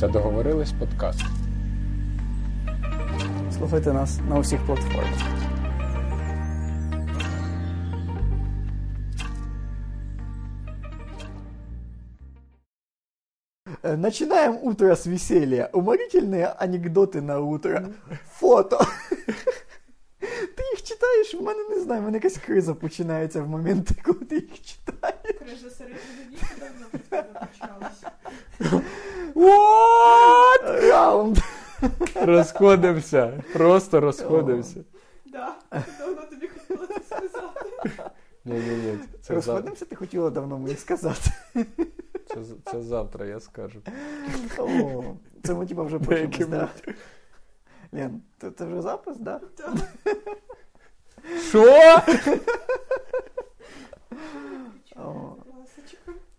Це договорились подкаст. Слухайте нас на усіх платформах. Э, Начинаем утро с веселья. Уморительные анекдоты на утро. Фото. Ти їх читаєш, в мене не знаю, в мене якась криза починається в моменти, коли ти їх читаєш. Крижа середнього віку давно в тебе почалася. What? Раунд. Розходимося. Просто розходимося. Да, давно тобі хотіла це сказати. Розходимося, ти хотіла давно мені сказати. це, це завтра я скажу. О, це ми типа вже почали. Да? Лен, це, це вже запис, да? Так. Що?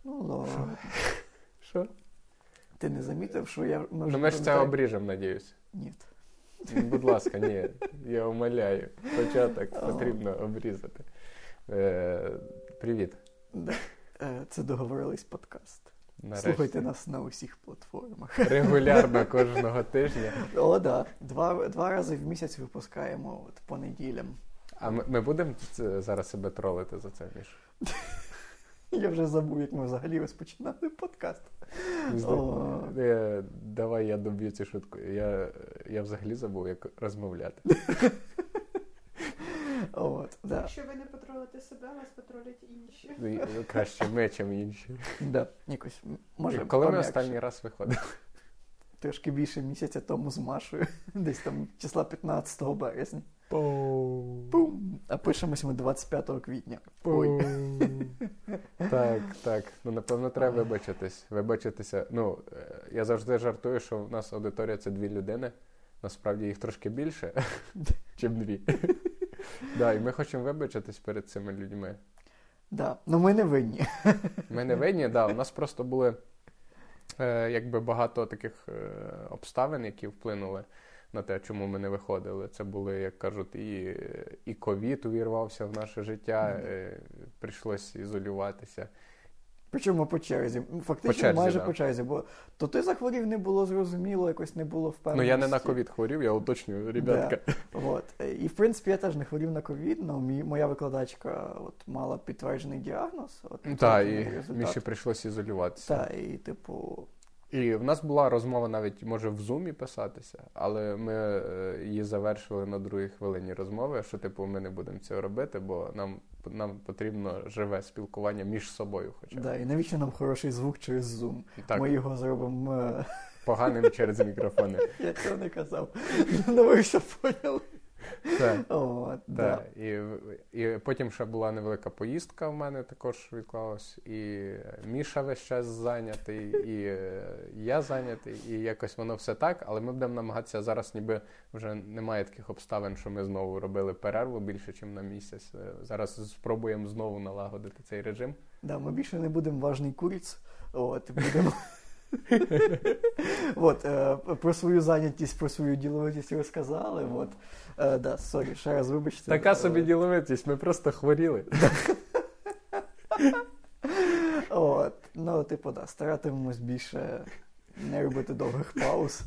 Ну, ладно. Що? Ти не замітив, що я. Ми, Ну ми ж це обріжемо, надіюсь. Ні. Ну, Будь ласка, ні, я умоляю. Початок потрібно обрізати. Е, привіт. Е, Це договорились подкаст. Нарешті. Слухайте нас на усіх платформах. Регулярно кожного тижня. О, да. Два, два рази в місяць випускаємо от, по неділям. А ми, ми будемо зараз себе тролити за це, Міш? Я вже забув, як ми взагалі розпочинали подкаст. Давай я доб'ю цю шутку. Я, я взагалі забув, як розмовляти. От, да. Якщо ви не потролите себе, вас потролять інші. Ну, Краще ми, чим інші. Да. Якось, може, Коли ми останній раз виходили? Трошки більше місяця тому з Машою. Десь там числа 15 березня. Пум. А пишемось ми 25 квітня. Ой. Так, так. Ну, напевно, треба вибачитись. Вибачитися. Ну, е, я завжди жартую, що в нас аудиторія це дві людини. Насправді їх трошки більше, чим дві. Да, і ми хочемо вибачитись перед цими людьми. Да. Ну ми не винні. Ми не винні, да, у нас просто були е, якби багато таких е, обставин, які вплинули на те, чому ми не виходили. Це були, як кажуть, і, і ковід увірвався в наше життя, е, прийшлось ізолюватися. Причому по черзі. Ну, Фактично По черзі, майже да. по черзі. Бо то ти захворів не було зрозуміло, якось не було впевненості. Ну я не на ковід хворів, я уточнюю, ребятка. От. Е, І в принципі я теж не хворів на ковід, але моя викладачка от, мала підтверджений діагноз. От, Так, і. Міші прийшлось ізолюватися. Так, і типу, І в нас була розмова навіть може в зумі писатися, але ми е, її завершили на другій хвилині розмови, що типу ми не будемо цього робити, бо нам, нам потрібно живе спілкування між собою. Хоча да, і навіщо нам хороший звук через Zoom? так Ми його зробимо. е, поганим через мікрофони. Я цього не казав. Ви все поняли. Так. От, да. І, і потім ще була невелика поїздка в мене також відклалась, і Міша весь час зайнятий, і е, я зайнятий, і якось воно все так, але ми будемо намагатися зараз, ніби вже немає таких обставин, що ми знову робили перерву більше, ніж на місяць. Е, Зараз спробуємо знову налагодити цей режим. Да, ми більше не будемо важний куриць. От, будемо. От, е, про свою зайнятість, про свою діловитість розказали. От. Е, да, sorry, ще раз вибачте. Така собі діловитість, ми просто хворіли. От, ну, типу, да, старатимемось більше не робити довгих пауз.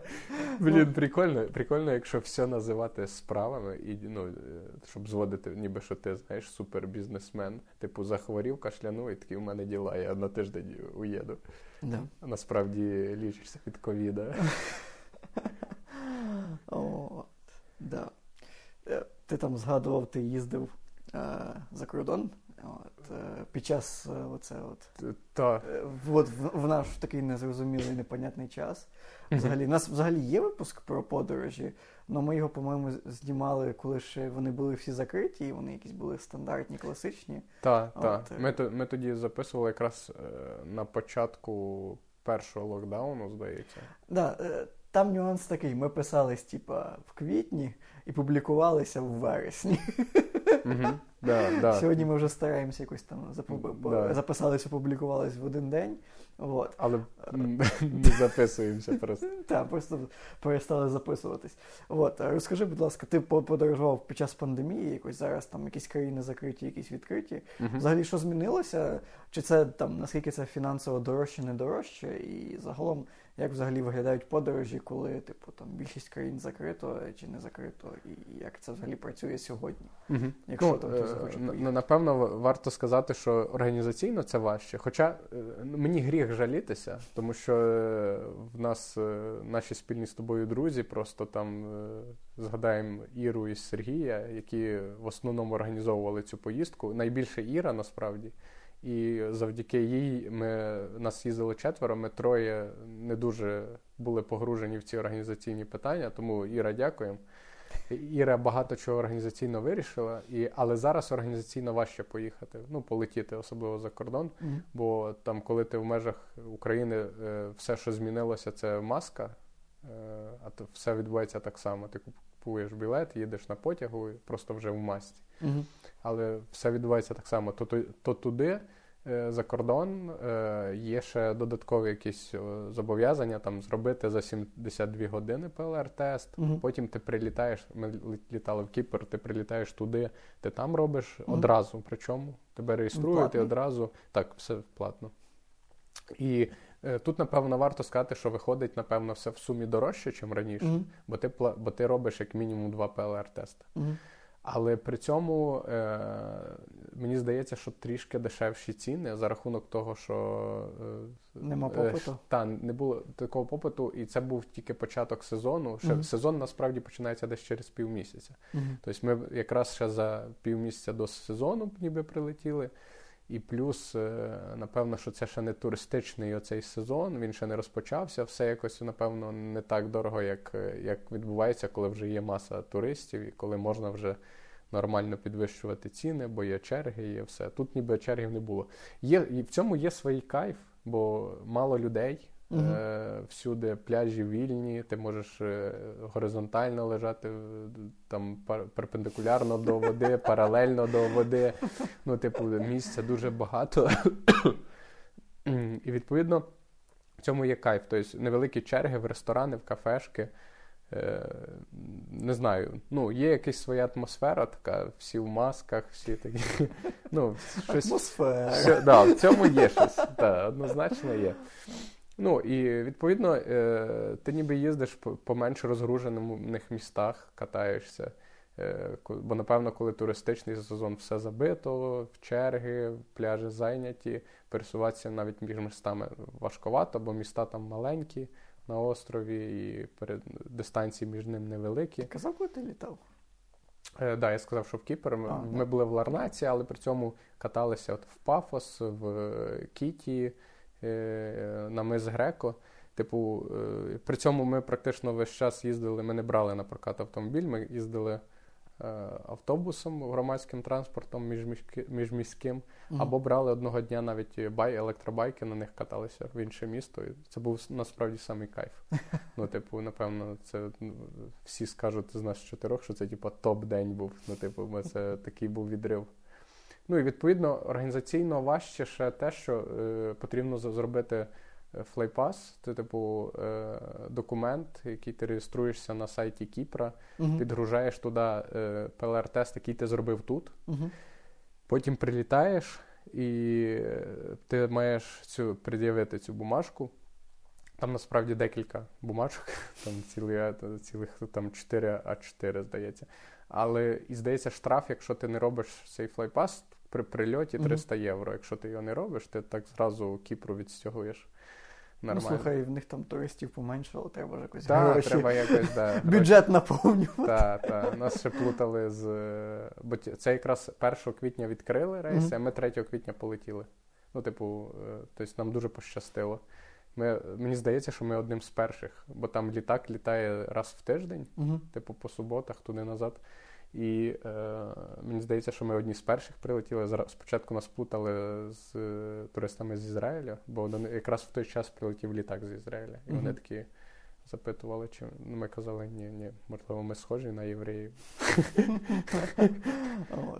Блін, прикольно, прикольно, якщо все називати справами, і ну, е, щоб зводити, ніби що ти знаєш, супербізнесмен. Типу, захворів, кашлянув, і такі у мене діла, я на тиждень уїду. Да. А насправді лічишся від ковіда. От, да. Е, Ти там згадував, ти їздив е, за кордон. От, е, під час е, оце от, Та. е, от в, в наш такий незрозумілий непонятний час. Взагалі, у нас взагалі є випуск про подорожі, але ми його, по-моєму, знімали, коли ще вони були всі закриті, і вони якісь були стандартні, класичні. Та, та. От, е. Ми, ми тоді записували якраз на початку першого локдауну, здається. Да, там нюанс такий: ми писались, типа, в квітні і публікувалися в вересні. Да, да. Сьогодні ми вже стараємося якось там запу- Да. записались, опублікувались в один день. От. Але не записуємося просто. Так, просто перестали записуватись. От, розкажи, будь ласка, ти по- подорожував під час пандемії, якось зараз там якісь країни закриті, якісь відкриті. Взагалі, що змінилося? Чи це там наскільки це фінансово дорожче, не дорожче? І загалом, як взагалі виглядають подорожі, коли типу там більшість країн закрито чи не закрито, і як це взагалі працює сьогодні? Мгм. Якщо Ну, там е, хтось захоче н- поїхати. Напевно, варто сказати, що організаційно це важче. Хоча е, ну, мені гріх жалітися, тому що е, в нас е, наші спільні з тобою друзі, просто там е, згадаємо Іру і Сергія, які в основному організовували цю поїздку. Найбільше Іра насправді. І завдяки їй ми нас їздили четверо. Ми троє не дуже були погружені в ці організаційні питання. Тому Іра, дякуємо. Іра багато чого організаційно вирішила, і, але зараз організаційно важче поїхати, ну, полетіти, особливо за кордон. Мгм. Бо там, коли ти в межах України, е, все, що змінилося, це маска, е, а то все відбувається так само. Ти купуєш білет, їдеш на потягу, просто вже в масці. Мгм. Але все відбувається так само. То, то, то туди, е, за кордон, е, є ще додаткові якісь зобов'язання там зробити за 72 години ПЛР-тест. Мгм. Потім ти прилітаєш. Ми літали в Кіпр, ти прилітаєш туди, ти там робиш Мгм. одразу. Причому тебе реєструють і одразу так, все платно. І тут, напевно, варто сказати, що виходить, напевно, все в сумі дорожче, ніж раніше, Мгм. бо ти бо ти робиш як мінімум два ПЛР-тести. Мгм. Але при цьому е, мені здається, що трішки дешевші ціни за рахунок того, що е, Нема е, попиту? Та не було такого попиту, і це був тільки початок сезону. Ще Мгм. сезон насправді починається десь через півмісяця. Тобто ми якраз ще за півмісяця до сезону ніби прилетіли. І плюс, е, напевно, що це ще не туристичний оцей сезон, він ще не розпочався. Все якось, напевно, не так дорого, як, е, як відбувається, коли вже є маса туристів і коли можна вже нормально підвищувати ціни, бо є черги, є все. Тут ніби чергів не було. Є, і в цьому є свій кайф, бо мало людей. Е, всюди пляжі вільні, ти можеш е, горизонтально лежати там перпендикулярно до води, паралельно до води. Ну, типу, місця дуже багато. І відповідно в цьому є кайф. Тобто невеликі черги в ресторани, в кафешки. Е, не знаю, ну, є якась своя атмосфера, така, всі в масках, всі такі. Ну, щось, Атмосфера. все, да, в цьому є щось. Та, однозначно є. Ну і відповідно, е, ти ніби їздиш по, менш розгружених містах, катаєшся. Е, бо, напевно, коли туристичний сезон все забито, в черги, пляжі зайняті, пересуватися навіть між містами важковато, бо міста там маленькі на острові, і перед, дистанції між ним невеликі. Ти казав, коли ти літав? Е, да, я сказав, що в Кіпр. Ми, А, ми да. були в Ларнаці, але при цьому каталися от в Пафос, в Кіті, на мис Греко. Типу, е, при цьому ми практично весь час їздили, ми не брали на прокат автомобіль, ми їздили е, автобусом, громадським транспортом міжміськи- міжміським, Мгм. або брали одного дня навіть бай, електробайки, на них каталися в інше місто. І це був насправді самий кайф. Ну, типу, напевно, це ну, всі скажуть з нас чотирьох, що це типу топ-день був. Ну, типу, бо це такий був відрив. Ну і відповідно організаційно важче ще те, що е, потрібно зробити е, flight pass. Це, типу, е, документ, який ти реєструєшся на сайті Кіпра, Мгм. підгружаєш туди е, ПЛР-тест, який ти зробив тут. Мгм. Потім прилітаєш, і е, ти маєш цю пред'явити цю бумажку. Там насправді декілька бумажок, там цілі, е, цілих там 4 А4, здається. Але і здається, штраф, якщо ти не робиш цей flight pass при прильоті Мгм. 300 євро. Якщо ти його не робиш, ти так зразу Кіпру відстягуєш. Ну, слухай, в них там туристів поменшало, треба ж якось Так, гроші. треба якось да, Бюджет наповнювати. Так, так. Нас ще плутали з. Бо це якраз 1 квітня відкрили рейси, Мгм. а ми 3 квітня полетіли. Ну, типу, е, тобто нам дуже пощастило. Ми, мені здається, що ми одним з перших, бо там літак літає раз в тиждень, Мгм. типу по суботах, туди назад. І е, мені здається, що ми одні з перших прилетіли. Спочатку нас плутали з е, туристами з Ізраїля, бо них якраз в той час прилетів літак з Ізраїля. І вони такі запитували, чи ну, ми казали, ні, ні, можливо, ми схожі на євреїв.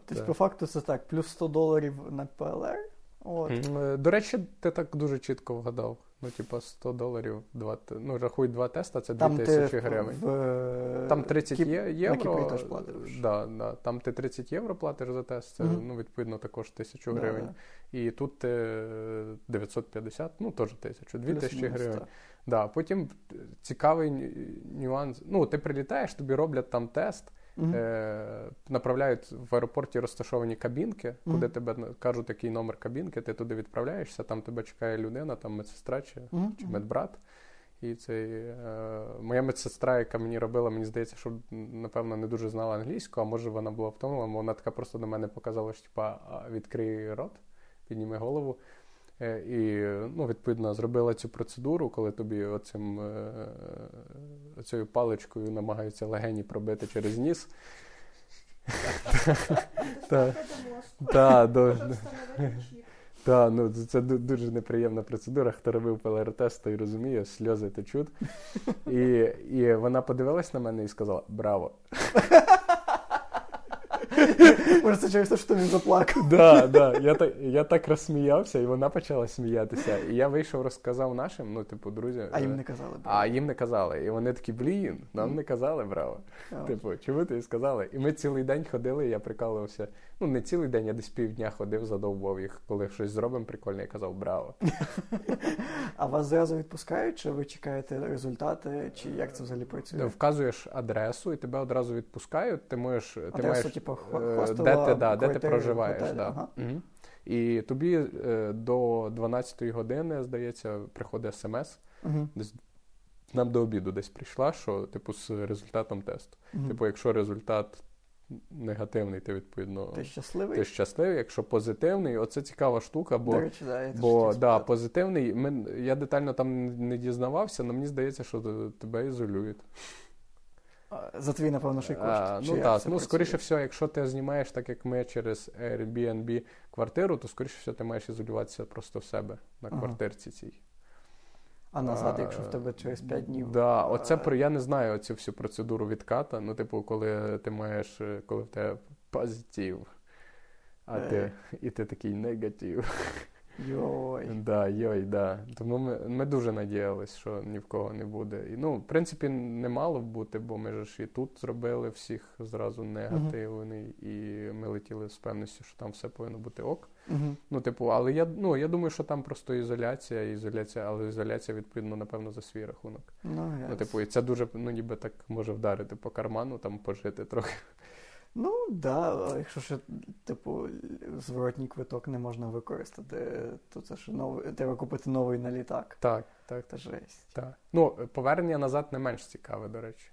Тобто, по факту, це так, плюс 100 доларів на ПЛР. От. Е, До речі, ти так дуже чітко вгадав. Ну, типа, 100 доларів, два, ну, рахуй два теста, це Там 2000 гривень. в, е, Там 30 Кіп- на євро. Кіпрі теж платиш. Да, да, там ти 30 євро платиш за тест, це Мгм. ну, відповідно також 1000 Да, гривень. да. І тут ти 950, ну теж 1000, 2000 Плюс-мінус, гривень. Да, потім цікавий нюанс. Ну, ти прилітаєш, тобі роблять там тест, Е, направляють в аеропорті розташовані кабінки, куди тебе кажуть, який номер кабінки, ти туди відправляєшся, там тебе чекає людина, там медсестра чи, чи медбрат. І цей, е, моя медсестра, яка мені робила, мені здається, що напевно не дуже знала англійську, а може вона була втомлена, вона така просто до мене показала, що типа відкрий рот, підніми голову. Е, І ну, відповідно зробила цю процедуру, коли тобі оцим, е, оцією паличкою намагаються легені пробити через ніс. Так, ну це дуже неприємна процедура. Хто робив ПЛР-тест, той розуміє, сльози течуть. І, і вона подивилась на мене і сказала: Браво! Може, це через те, що ти не заплакав. Да, да. Я так, я так розсміявся, і вона почала сміятися. І я вийшов, розказав нашим, ну, типу, друзям. А їм е, не казали. б. А їм не казали. І вони такі, блін, нам не казали, браво. Типу, чому ти сказали? І ми цілий день ходили, і я прикалувався. Ну, не цілий день, я десь півдня ходив, задовбав їх. Коли щось зробимо прикольне, я казав браво. А вас зразу відпускають, чи ви чекаєте результати, чи як це взагалі працює? Вказуєш адресу, і тебе одразу відпускають. Ти можеш ти маєш типу, де ти, да, де ти проживаєш. готелі, Да. ага. Мгм. І тобі е, до 12-ї години, здається, приходить смс. Десь нам до обіду десь прийшла, що типу з результатом тесту. Мгм. Типу, якщо результат негативний, ти відповідно Ти щасливий? ти щасливий. Якщо позитивний, оце цікава штука, бо До речі, да, я Бо да, позитивний. Ми, я детально там не дізнавався, але мені здається, що тебе ізолюють. За твій, напевно, ще й кошт. А, Чи ну так, ну скоріше всього, якщо ти знімаєш так, як ми через Airbnb квартиру, то скоріше всього ти маєш ізолюватися просто в себе на Ага. квартирці цій. А назад, А, якщо в тебе через 5 днів. Да, оце про я не знаю оцю всю процедуру відката. Ну, типу, коли ти маєш, е, коли в тебе позитив, а ти, Е. і ти такий негатив. Йой. Да, йой, да. Тому ми, ми дуже надіялись, що ні в кого не буде. І, ну, в принципі, не мало б бути, бо ми ж і тут зробили всіх зразу негативний, і ми летіли з певністю, що там все повинно бути ок. Мгм. Ну, типу, але я, ну, я думаю, що там просто ізоляція, ізоляція, але ізоляція, відповідно, напевно, за свій рахунок. Ну, Ну, типу, і це дуже, ну, ніби так може вдарити по карману, там пожити трохи. Ну, да, якщо ще, типу, зворотній квиток не можна використати, то це ж новий, треба купити новий на літак. Так, так, Та жесть. так. Ну, повернення назад не менш цікаве, до речі.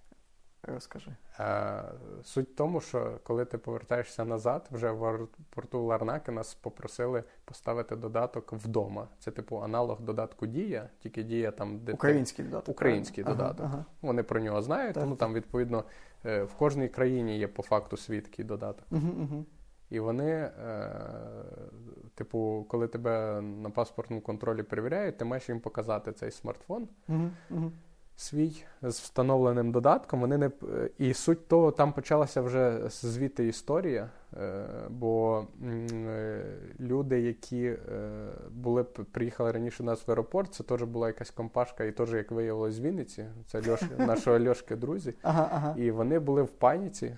Розкажи. Е, Суть в тому, що коли ти повертаєшся назад, вже в аеропорту Ларнаки нас попросили поставити додаток вдома. Це типу аналог додатку Дія, тільки Дія там, де ти- Український додаток. Український правильно? додаток. Ага, вони про нього знають, Так. тому там відповідно в кожній країні є по факту свій такий додаток. угу. І вони, е, типу, коли тебе на паспортному контролі перевіряють, ти маєш їм показати цей смартфон. Угу. Свій з встановленим додатком. Вони не і суть того, там почалася вже звідти історія, е, бо е, люди, які е, були приїхали раніше до нас в аеропорт, це теж була якась компашка, і теж, як виявилось, з Вінниці. Це Льош, нашого Льошки друзі. Ага, ага. І вони були в паніці,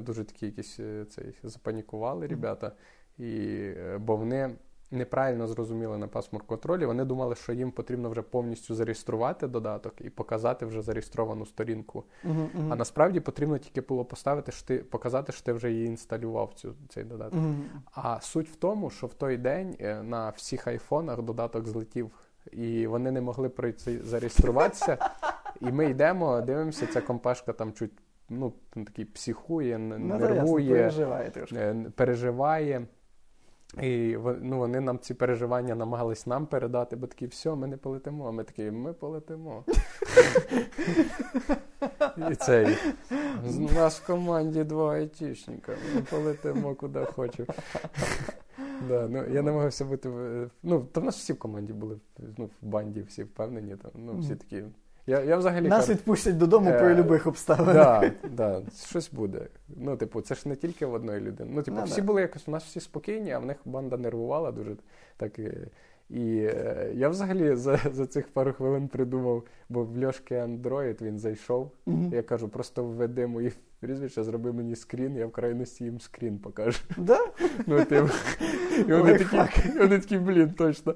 дуже такі якісь цей, запанікували ребята, і, бо вони неправильно зрозуміли на паспорт контролі. Вони думали, що їм потрібно вже повністю зареєструвати додаток і показати вже зареєстровану сторінку. Угу. А насправді потрібно тільки було поставити, що ти показати, що ти вже її інсталював цю цей додаток. Угу. А суть в тому, що в той день е, на всіх айфонах додаток злетів, і вони не могли пройти зареєструватися. І ми йдемо, дивимося, ця компашка там чуть ну, такий психує, н- Ну, ясно, нервує, переживає трошки. е, переживає. І ну, вони нам ці переживання намагались нам передати, бо такі, все, ми не полетимо. А ми такі, ми полетимо. І цей. У нас в команді два айтішника. Ми полетимо куди хочемо. Да, ну, я намагався бути. Ну, там в нас всі в команді були, ну, в банді всі впевнені. Там, ну, всі такі. Я, я взагалі Нас кажу, відпустять додому Е, при будь-яких обставинах. да, да, щось буде. Ну, типу, це ж не тільки в одної людини. Ну, типу, Ну, всі да. були якось у нас всі спокійні, а в них банда нервувала дуже так. І, і е, я взагалі за, за цих пару хвилин придумав, бо в Льошки Android він зайшов. Мгм. Я кажу, просто введи мої прізвища, зроби мені скрін, я в крайності їм скрін покажу. Да? Ну, типу, і вони такі, вони такі, блін, точно.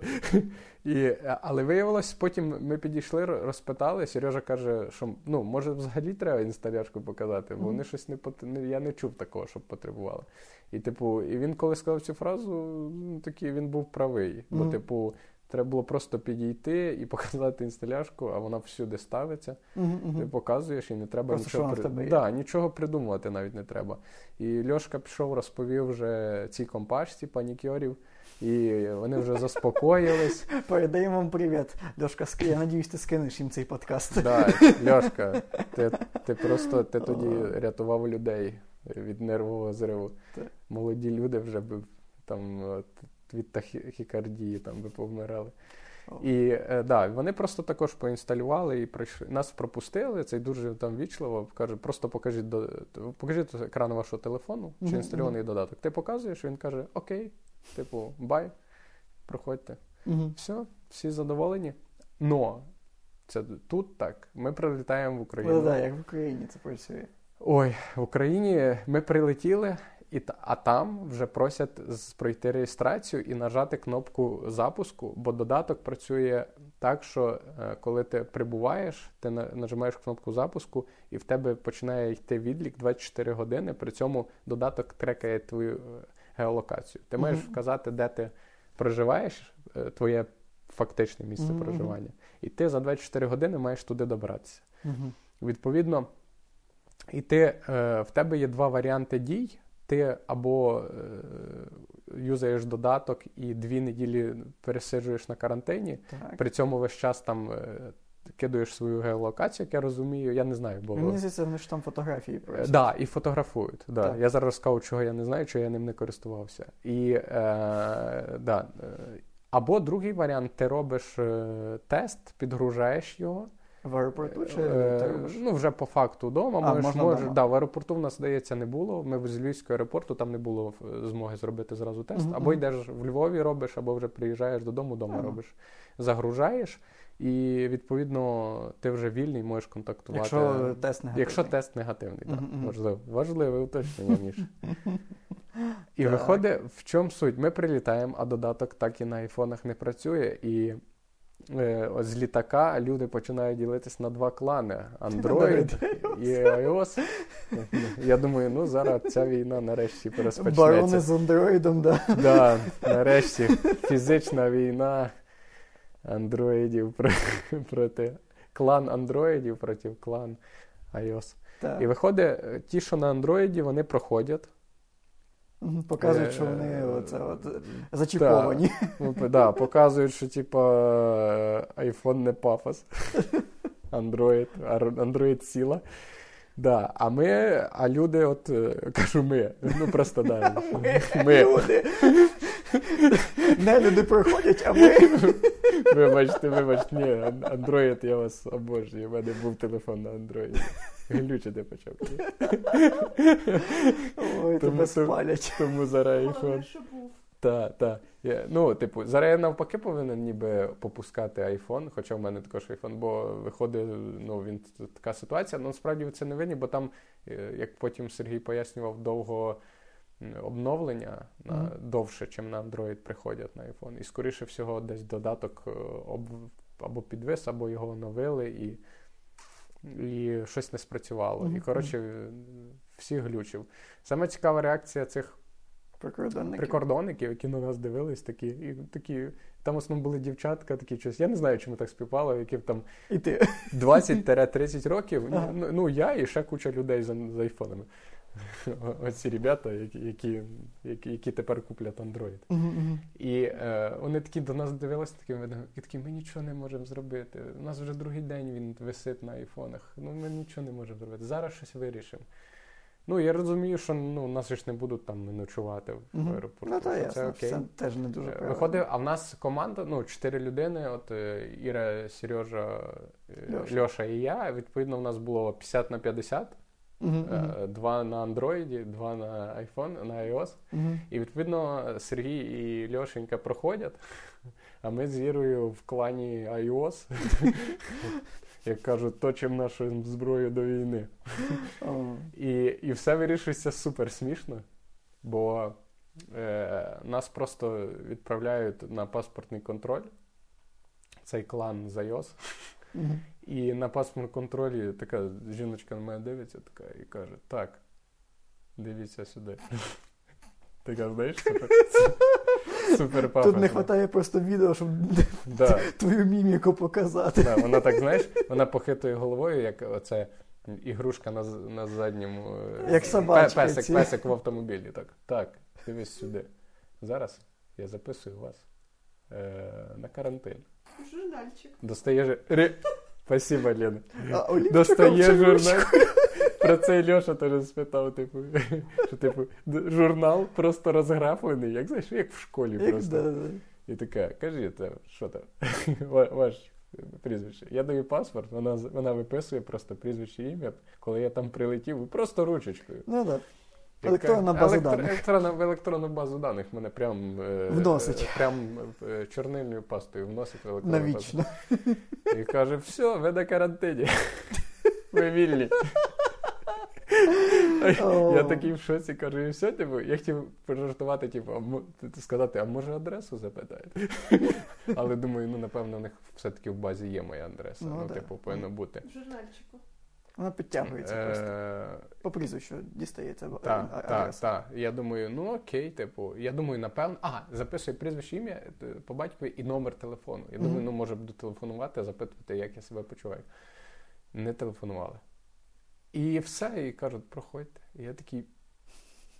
І, але виявилось, потім ми підійшли, розпитали. Сережа каже, що ну, може, взагалі треба інсталяшку показати, бо вони щось не пот... я не чув такого, щоб потребували. І, типу, і він, коли сказав цю фразу, ну, такий він був правий. Бо, типу, треба було просто підійти і показати інсталяшку, а вона всюди ставиться. Мгм. Ти показуєш і не треба Просто, нічого, є. Да, нічого придумувати навіть не треба. І Льошка пішов, розповів вже цій компашці панікьорів, і вони вже заспокоїлись. Передаємо вам привіт. Льошка, я надіюсь, ти скинеш їм цей подкаст. Да, Льошка, ти, ти просто ти тоді рятував людей від нервового зриву. Молоді люди вже б там від тахікардії там би повмирали. І е, да, вони просто також поінсталювали і прийшли. Нас пропустили. Цей дуже там вічливо каже, просто покажіть до покажіть екран вашого телефону чи Мгм, інстальований додаток. Ти показуєш, він каже: Окей, типу, бай, проходьте. Мгм. Все, всі задоволені. Но це тут так. Ми прилітаємо в Україну. Ну, да, як в Україні це працює. Ой, в Україні ми прилетіли, і а там вже просять пройти реєстрацію і нажати кнопку запуску, бо додаток працює так, що е, коли ти прибуваєш, ти нажимаєш кнопку запуску, і в тебе починає йти відлік 24 години. При цьому додаток трекає твою е, геолокацію. Ти маєш вказати, де ти проживаєш, е, твоє фактичне місце проживання. І ти за 24 години маєш туди добратися. Відповідно, і ти, е, в тебе є два варіанти дій. Ти або е, юзаєш додаток і дві неділі пересиджуєш на карантині, Так. при цьому весь час там е, кидаєш свою геолокацію, як я розумію, я не знаю, бо. Мені здається, вони ж там фотографії Е, просять. Да, і фотографують. Да. Так. Я зараз розкажу, чого я не знаю, чого я ним не користувався. І, е, да, або другий варіант: ти робиш е, тест, підгружаєш його. В аеропорту чи Е, ну, вже по факту вдома. А, можеш, можна можеш, вдома. да, в аеропорту в нас, здається, не було. Ми з Львівського аеропорту там не було змоги зробити зразу тест. Мгм, Або йдеш в Львові робиш, або вже приїжджаєш додому, вдома Ага. робиш. Загружаєш, і відповідно ти вже вільний, можеш контактувати. Якщо тест негативний. Якщо тест негативний, так. Мгм, мгм. Важливо. Важливе уточнення, Міш. І Так. виходить, в чому суть? Ми прилітаємо, а додаток так і на айфонах не працює. І з літака люди починають ділитись на два клани: Android і iOS. Я думаю, ну зараз ця війна нарешті Барони розпочнеться. з андроїдом, да. Да, нарешті фізична війна андроїдів проти клан андроїдів проти клан iOS. Так. І виходить, е, ті, що на андроїді, вони проходять. Показують, що Е, вони оце от зачіповані. Ну, да, показують, що типа iPhone не пафос. Android, Android сіла. Да, а ми, а люди, от е, кажу ми. Ну просто да. Ми. Люди. Не люди проходять, а ми. Вибачте, вибачте, ні, ан- Android, я вас обожнюю. У мене був телефон на Android. Глючити почав. Ой, Тому тебе спалять. Тому зараз iPhone. що був. Так, так. Ну, типу, зараз я навпаки повинен ніби попускати iPhone, хоча в мене також iPhone, бо виходить, ну, він така ситуація. Ну, насправді ви це не винні, бо там, е, як потім Сергій пояснював, довго обновлення на Мгм. довше, чим на Android приходять на iPhone. І скоріше всього, десь додаток е, об, або підвис, або його оновили, і, і щось не спрацювало. Мгм. І коротше, всі глючив. Саме цікава реакція цих Прикордонники. прикордонників, які на нас дивились, такі, і такі. Там в основному були дівчатка, такі щось. Я не знаю, чому так співпало, які там І ти. 20-30 років. Ага. Ну, ну, я і ще куча людей з, з айфонами. Оці ребята, які, які, які, тепер куплять Android. Мгм. І е, вони такі до нас дивилися видом, і такі, ми нічого не можемо зробити. У нас вже другий день він висить на айфонах. Ну ми нічого не можемо зробити. Зараз щось вирішимо. Ну, я розумію, що ну, нас ж не будуть там ночувати в Мгм. аеропорту. Ну, то ясно, це окей. це теж не дуже Е, правильно. Виходить, а в нас команда, ну, чотири людини: от е, Іра, Сережа, е, Льоша. Льоша і я. Відповідно, у нас було 50 на 50. Е, Два на Android, два на iPhone, на iOS. мгм. І відповідно Сергій і Льошенька проходять, а ми з Ірою в клані iOS, як кажуть, точимо нашу зброю до війни. І, і все вирішується супер смішно, бо е, нас просто відправляють на паспортний контроль. Цей клан з iOS. І на паспортному контролі така жіночка на мене дивиться така і каже: Так, дивіться сюди. Така, знаєш, супер, супер пафосно. Тут не вистачає просто відео, щоб Да, твою міміку показати. да, вона так, знаєш, вона похитує головою, як оце ігрушка на, на задньому. е, Як собачки Песик, ці. песик в автомобілі. Так, так, дивись сюди. Зараз я записую вас е, на карантин. Журнальчик. Достаєш. Ри... Спасибо, Лена. А Достає журнал. Про це Льоша теж спитав, типу, що типу, журнал просто розграфлений, як знаєш, як в школі Як просто. да, да. І така, кажи, це, що там? Ва- Ваш прізвище. Я даю паспорт, вона, вона виписує просто прізвище ім'я, коли я там прилетів, просто ручечкою. Ну так. Яка- Електронна база електро- даних. Електронна, в електронну базу даних мене прям, е, Вносить. е, прям е, чорнильною пастою вносить в електронну базу. Навічно. І каже, все, ви на карантині. Ви вільні. Я такий в шоці кажу, і все, типу, я хотів пожартувати, типу, а сказати, а може адресу запитаєте? Але думаю, ну напевно, у них все-таки в базі є моя адреса. Ну, Ну, да. типу, повинно бути. В журнальчику. Вона підтягується просто. Е, По прізвищу дістається. Так, так, так. Я думаю, ну окей, типу, я думаю, напевно, а, записує прізвище ім'я по батькові і номер телефону. Я думаю, ну може буду телефонувати, запитувати, як я себе почуваю. Не телефонували. І все, і кажуть, проходьте. І я такий.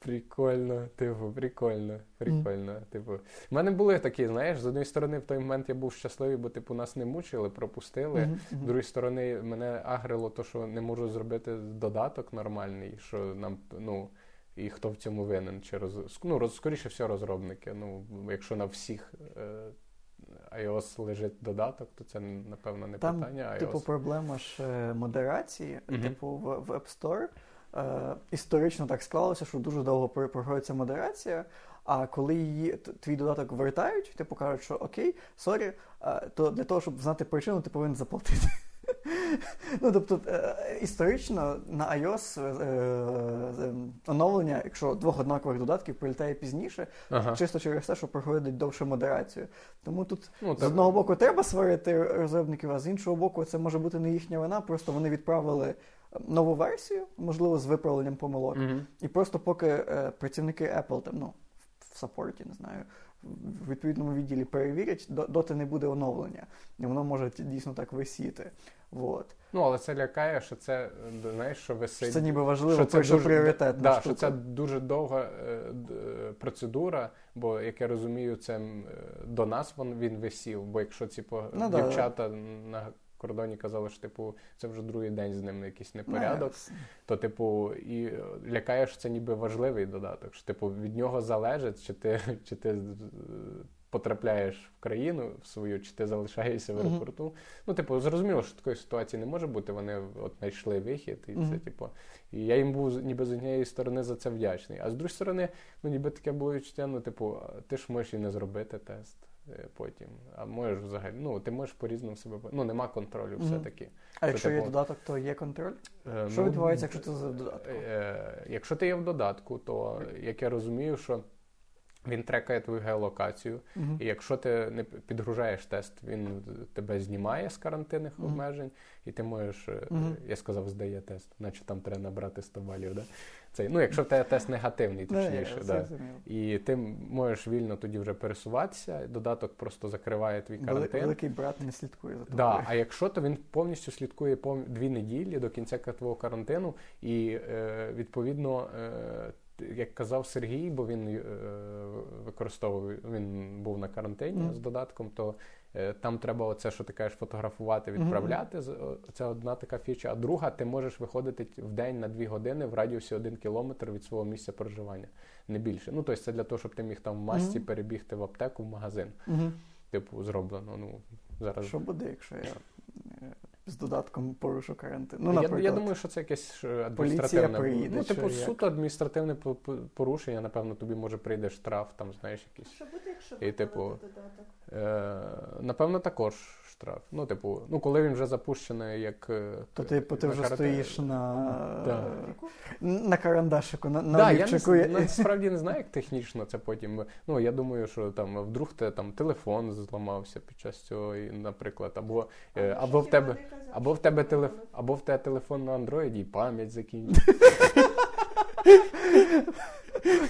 Прикольно, типу, прикольно, прикольно. Типу, в мене були такі, знаєш, з однієї сторони, в той момент я був щасливий, бо типу нас не мучили, пропустили. Мгм, З мгм. другої сторони, мене агрило то, що не можу зробити додаток нормальний, що нам, ну, і хто в цьому винен? Чи роз... ну, роз... скоріше все, розробники. Ну, якщо на всіх е... iOS лежить додаток, то це, напевно, не Там, питання. iOS. Типу, проблема ж е, модерації. Мгм. Типу, в, в App Store історично так склалося, що дуже довго про- проходиться модерація. А коли її твій додаток вертають, типу кажуть, що окей, sorry, е, то для того, щоб знати причину, ти повинен заплатити. Ну, тобто, е, історично на iOS е, е, оновлення, якщо двох однакових додатків прилітає пізніше, Ага. чисто через те, що проходить довше модерацію. Тому тут Ну, з одного боку треба сварити розробників, а з іншого боку, це може бути не їхня вина. Просто вони відправили нову версію, можливо, з виправленням помилок. Мгм. І просто поки е, працівники Apple там, ну, в саппорті, не знаю, в відповідному відділі перевірять, до- доти не буде оновлення. І воно може дійсно так висіти. Вот. Ну, але це лякає, що це, е, знаєш, що висить. Це ніби важливо, що це дуже пріоритетна да, штука. що це дуже довга е, е, процедура, бо, як я розумію, це е, до нас він, він висів. Бо якщо ці по- Ну, да, дівчата на кордоні казали, що типу, це вже другий день з ним якийсь непорядок, Не, то, типу, і лякаєш це ніби важливий додаток. Що, типу, від нього залежить, чи ти, чи ти е, потрапляєш в країну в свою, чи ти залишаєшся в аеропорту. Ну, типу, зрозуміло, що такої ситуації не може бути. Вони от знайшли вихід, і це, типу. І я їм був ніби з однієї сторони за це вдячний. А з іншої сторони, ну ніби таке було відчуття, ну, типу, ти ж можеш і не зробити тест. е, Потім, а можеш взагалі, ну ти можеш по-різному себе ну нема контролю, Мгм. все-таки. А якщо є типу, додаток, то є контроль? Е, Що ну, відбувається, якщо ти за додатком? Е, якщо ти є в додатку, то як я розумію, що він трекає твою геолокацію, Мгм. і якщо ти не підгружаєш тест, він тебе знімає з карантинних Мгм. обмежень, і ти можеш, Мгм. я сказав, здає тест, наче там треба набрати 100 балів. Да? Цей, ну, якщо в тебе тест негативний, точніше. да. І ти можеш вільно тоді вже пересуватися, додаток просто закриває твій карантин. Великий брат не слідкує за тобою. Да, а якщо то він повністю слідкує дві неділі до кінця твого карантину, і е, відповідно е, як казав Сергій, бо він е, використовував, він був на карантині Мгм. з додатком, то е, там треба оце, що ти кажеш, фотографувати, відправляти. О, Це одна така фіча. А друга, ти можеш виходити в день на дві години в радіусі один кілометр від свого місця проживання, не більше. Ну, тобто це для того, щоб ти міг там в масці Мгм. перебігти в аптеку, в магазин. Типу, зроблено. Ну, зараз Що буде, якщо я е, з додатком порушу карантин? Ну, я, наприклад, я думаю, що це якесь е, адміністративне. приїде, ну, типу, як? суто адміністративне по- по- порушення, напевно, тобі може прийде штраф, там, знаєш, якийсь. Що буде, якщо І, типу, додаток? Е, напевно, також штраф. Ну, типу, ну, коли він вже запущений, як. е, то ти, ти вже карате- стоїш на, Да. На карандашику, на, на Да, я не, олівчику. насправді не знаю, як технічно це потім. Ну, я думаю, що там вдруг те там телефон зламався під час цього, наприклад, або, е, А або в тебе. Або в тебе телеф... або в тебе телефон на андроїді і пам'ять закінчиться.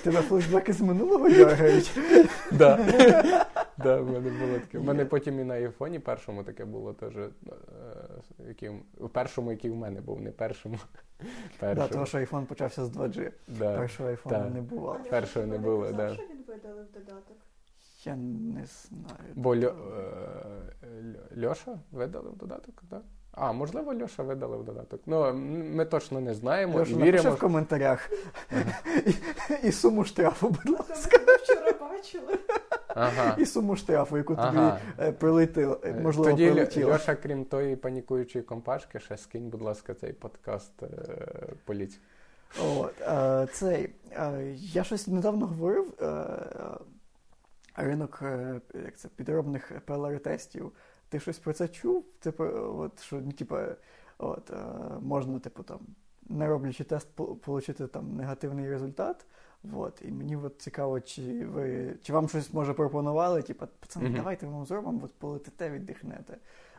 Тебе флешбеки з минулого дергають. Да. Да, в мене було таке. У мене потім і на айфоні першому таке було теж. е, яким- першому, який в мене був, не першому. Да, тому що айфон почався з 2G. Да. Першого айфона не було. Першого не було, да. що він видалив додаток? Я не знаю. Бо е, Льо- Льоша видалив додаток, так? А, можливо, Льоша видалив додаток. Ну, ми точно не знаємо напиши віримо. в коментарях і, і суму штрафу, будь ласка. ми вчора бачили. Ага. І суму штрафу, яку тобі Ага. е, прилетіло, е, можливо, Тоді прилетіло. Льоша, крім тої панікуючої компашки, ще скинь, будь ласка, цей подкаст е, поліції. От, е, цей, е, я щось недавно говорив. Е, е, ринок е, як це, підробних ПЛР-тестів. Ти щось про це чув? Типу, от, що, ну, типу, от, е, можна, типу, там, не роблячи тест, отримати там негативний результат. От, і мені от цікаво, чи ви чи вам щось може пропонували, типу, пацани, Мгм. давайте ми вам зробимо, от полетите, віддихнете.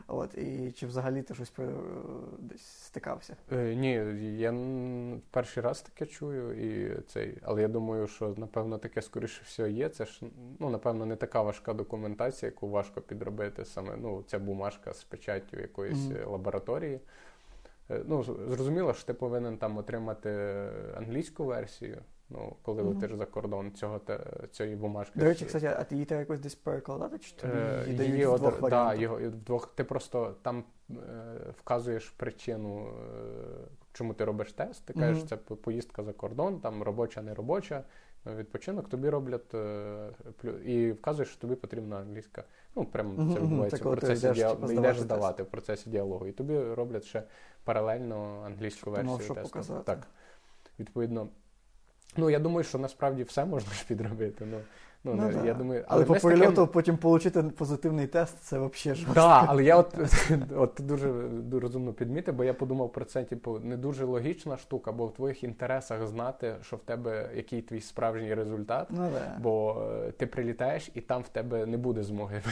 От, і чи взагалі ти щось про десь стикався? Е, ні, я перший раз таке чую, і цей, але я думаю, що напевно таке скоріше всього є. Це ж ну, напевно, не така важка документація, яку важко підробити саме. Ну, ця бумажка з печаттю якоїсь е, лабораторії. Е, Ну, зрозуміло, що ти повинен там отримати англійську версію. Ну, коли Мгм. летиш за кордон цього цієї бумажки. До речі, кстати, а ти її треба якось десь перекладати, чи тобі Е, її дають її в двох да, його, в двох, ти просто там е, вказуєш причину, е, чому ти робиш тест. Ти кажеш, Мгм. це поїздка за кордон, там робоча, не робоча. е, Відпочинок тобі роблять е, плю- і вказуєш, що тобі потрібна англійська. Ну, прямо Мгм, це відбувається в процесі йдеш, діа... типу, йдеш здавати в процесі діалогу. І тобі роблять ще паралельно англійську версію тесту. Так. Відповідно. Ну, я думаю, що насправді все можна ж підробити. Ну, ну, Ну, да. я думаю, Але по ми таким- прильоту потім отримати позитивний тест, це взагалі жорстко. Так, але я от, от ти дуже, розумно підмітив, бо я подумав про це, типу, не дуже логічна штука, бо в твоїх інтересах знати, що в тебе який твій справжній результат. Ну, да. Бо е, ти прилітаєш і там в тебе не буде змоги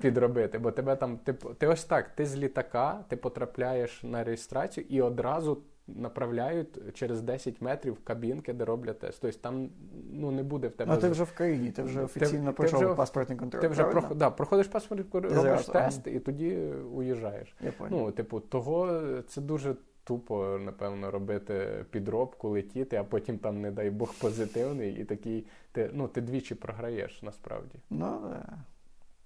підробити. Бо тебе там, ти, ти ось так, ти з літака, ти потрапляєш на реєстрацію і одразу направляють через 10 метрів кабінки, де роблять тест. Тобто там ну, не буде в тебе. Ну, ти вже в країні, ти вже офіційно ти пройшов вже- паспортний контроль. ти вже правильно? прох... да, проходиш паспорт, робиш зразу, ага. тест і тоді е, уїжджаєш. Я понял. Ну, типу, того це дуже тупо, напевно, робити підробку, летіти, а потім там, не дай Бог, позитивний, і такий ти, ну, ти двічі програєш насправді. Ну, да.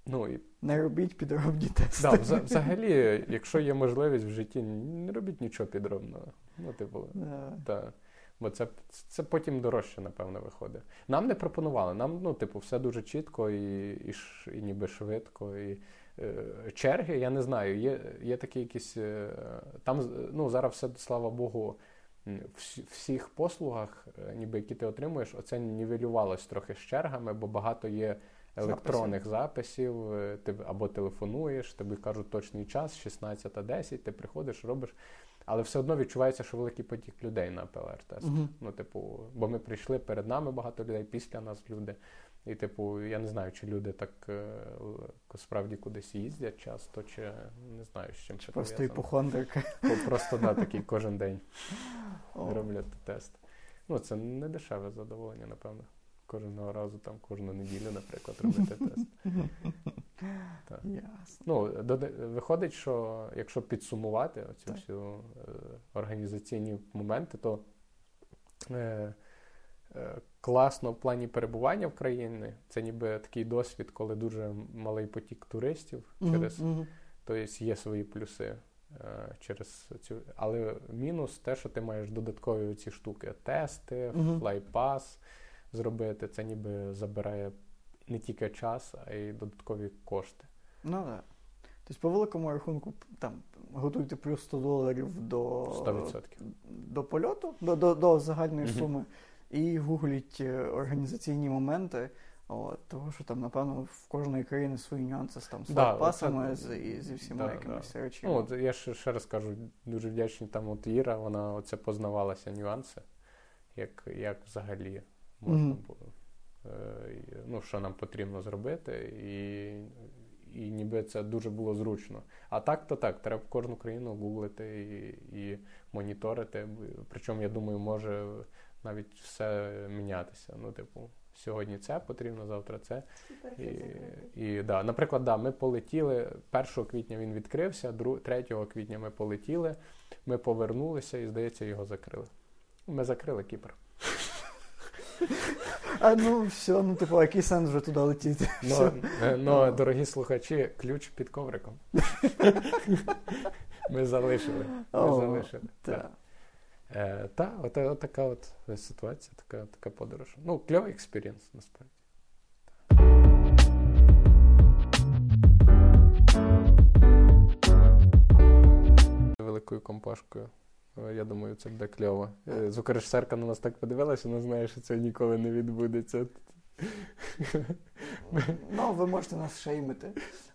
Ну і Не робіть підробні тести. да, взагалі, якщо є можливість в житті, не робіть нічого підробного. Ну, типу, Да. та. Бо це, це потім дорожче, напевно, виходить. Нам не пропонували. Нам, ну, типу, все дуже чітко і, і, ш- і ніби швидко. І, е, черги, я не знаю, є, є такі якісь. Е, там, ну, зараз все, слава Богу, всі- всіх послугах, е, ніби які ти отримуєш, оце нівелювалось трохи з чергами, бо багато є електронних записів, е, ти або телефонуєш, тобі кажуть точний час, 16.10, ти приходиш, робиш. Але все одно відчувається, що великий потік людей на ПЛР-тест. Мгм. Ну, типу, бо ми прийшли перед нами багато людей, після нас люди. І, типу, я не знаю, чи люди так е, справді кудись їздять часто, чи не знаю, з чим це Просто іпохондрик. Просто да, такий кожен день роблять тест. Ну, це не дешеве задоволення, напевно. Кожного разу, там, кожну неділю, наприклад, робити тест. Так. Ясно. Ну, виходить, що якщо підсумувати Так. всю е, організаційні моменти, то е, е, класно в плані перебування в країні. Це ніби такий досвід, коли дуже малий потік туристів через. Тобто є свої плюси е, через цю. Але мінус те, що ти маєш додаткові ці штуки: тести, Мгм. flight pass зробити. Це ніби забирає не тільки час, а й додаткові кошти. Ну так. Тобто, по великому рахунку, там готуйте плюс 100 доларів до, 100%. до польоту, до, до, до загальної суми, і гугліть е, організаційні моменти. От, того, що там, напевно, в кожної країни свої нюанси з там з Да, пасами з, і зі всіма да, якимись да. речами. Ну, от я ще, ще раз кажу, дуже вдячний там от Іра, вона оце познавалася нюанси, як, як взагалі можна Мгм. було. Е, ну, що нам потрібно зробити, і, і ніби це дуже було зручно. А так, то так, треба кожну країну гуглити і, і моніторити. Причому, я думаю, може навіть все мінятися. Ну, типу, сьогодні це потрібно, завтра це. І, і, да, наприклад, да, ми полетіли 1 квітня він відкрився, 2, 3 квітня ми полетіли, ми повернулися і, здається, його закрили. Ми закрили Кіпр. А ну все, ну типу, який сенс вже туди летіти? Ну, е, ну, дорогі слухачі, ключ під ковриком. Ми залишили. Ми залишили. Та. Так, е, та, от, от така от ситуація, така, така подорож. Ну, кльовий experience, насправді. Великою компашкою. Е, Я думаю, це буде кльово. Е, Звукорежисерка на нас так подивилася, вона знає, що це ніколи не відбудеться. Ну, ви можете нас шеймити.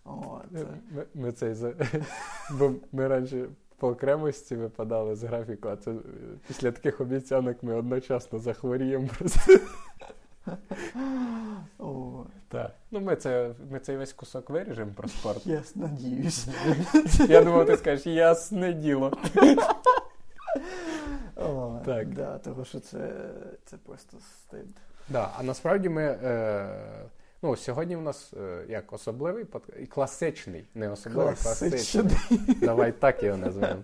От. Ми, ми цей за... Бо ми раніше по окремості випадали з графіку, а це е, після таких обіцянок ми одночасно захворіємо просто. О, Так. Ну, ми, це, ми цей весь кусок виріжемо про спорт. я надіюсь. Я думав, ти скажеш, ясне діло. О, Так. Да, того, що це, це просто стид. Да, а насправді ми. Е, ну, сьогодні в нас е, як особливий подкаст, і класичний, не особливий, класичний. Класичний. Давай так його назвемо.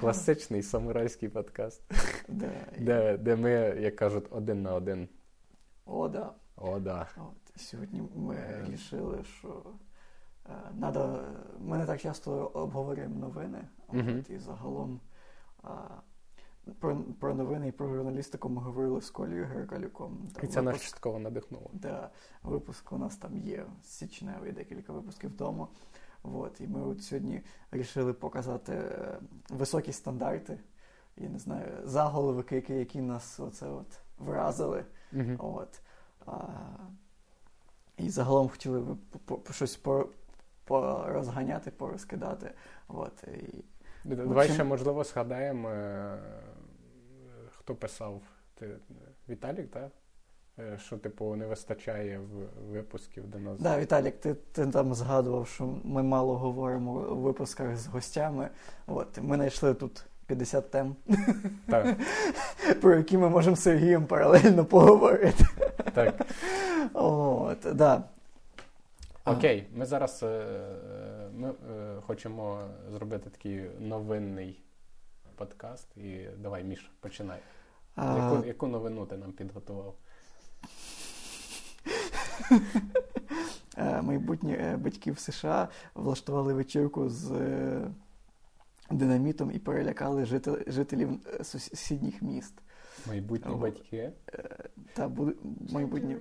Класичний самурайський подкаст, Да. і- де, де ми, як кажуть, один на один. О, да. О, да. От, сьогодні ми Е. що е, надо, ми не так часто обговорюємо новини, от, і загалом про, про новини і про журналістику ми говорили з Колею Геркалюком. І це нас частково надихнуло. Да, випуск у нас там є січневий декілька випусків тому. От, і ми от сьогодні вирішили показати е, високі стандарти. Я не знаю, заголовки, які, які нас оце от вразили. Угу. От. А, і загалом хотіли б по, по, щось по, порозганяти, порозкидати. От, і, Давай ще, можливо, згадаємо, е, хто писав. Ти, Віталік, так? Е, Що, типу, не вистачає в випусків до нас. да, Віталік, ти, ти там згадував, що ми мало говоримо у випусках з гостями. От, ми знайшли тут 50 тем, Так, про які ми можемо з Сергієм паралельно поговорити. так. От, да. Окей, ми зараз е, ми, е, хочемо зробити такий новинний подкаст. І давай, Міш, починай. А, Яку, яку новину ти нам підготував? е, майбутні е, батьки в США влаштували вечірку з е, динамітом і перелякали жителів сусідніх міст. Майбутні О. батьки. Та буде майбутні.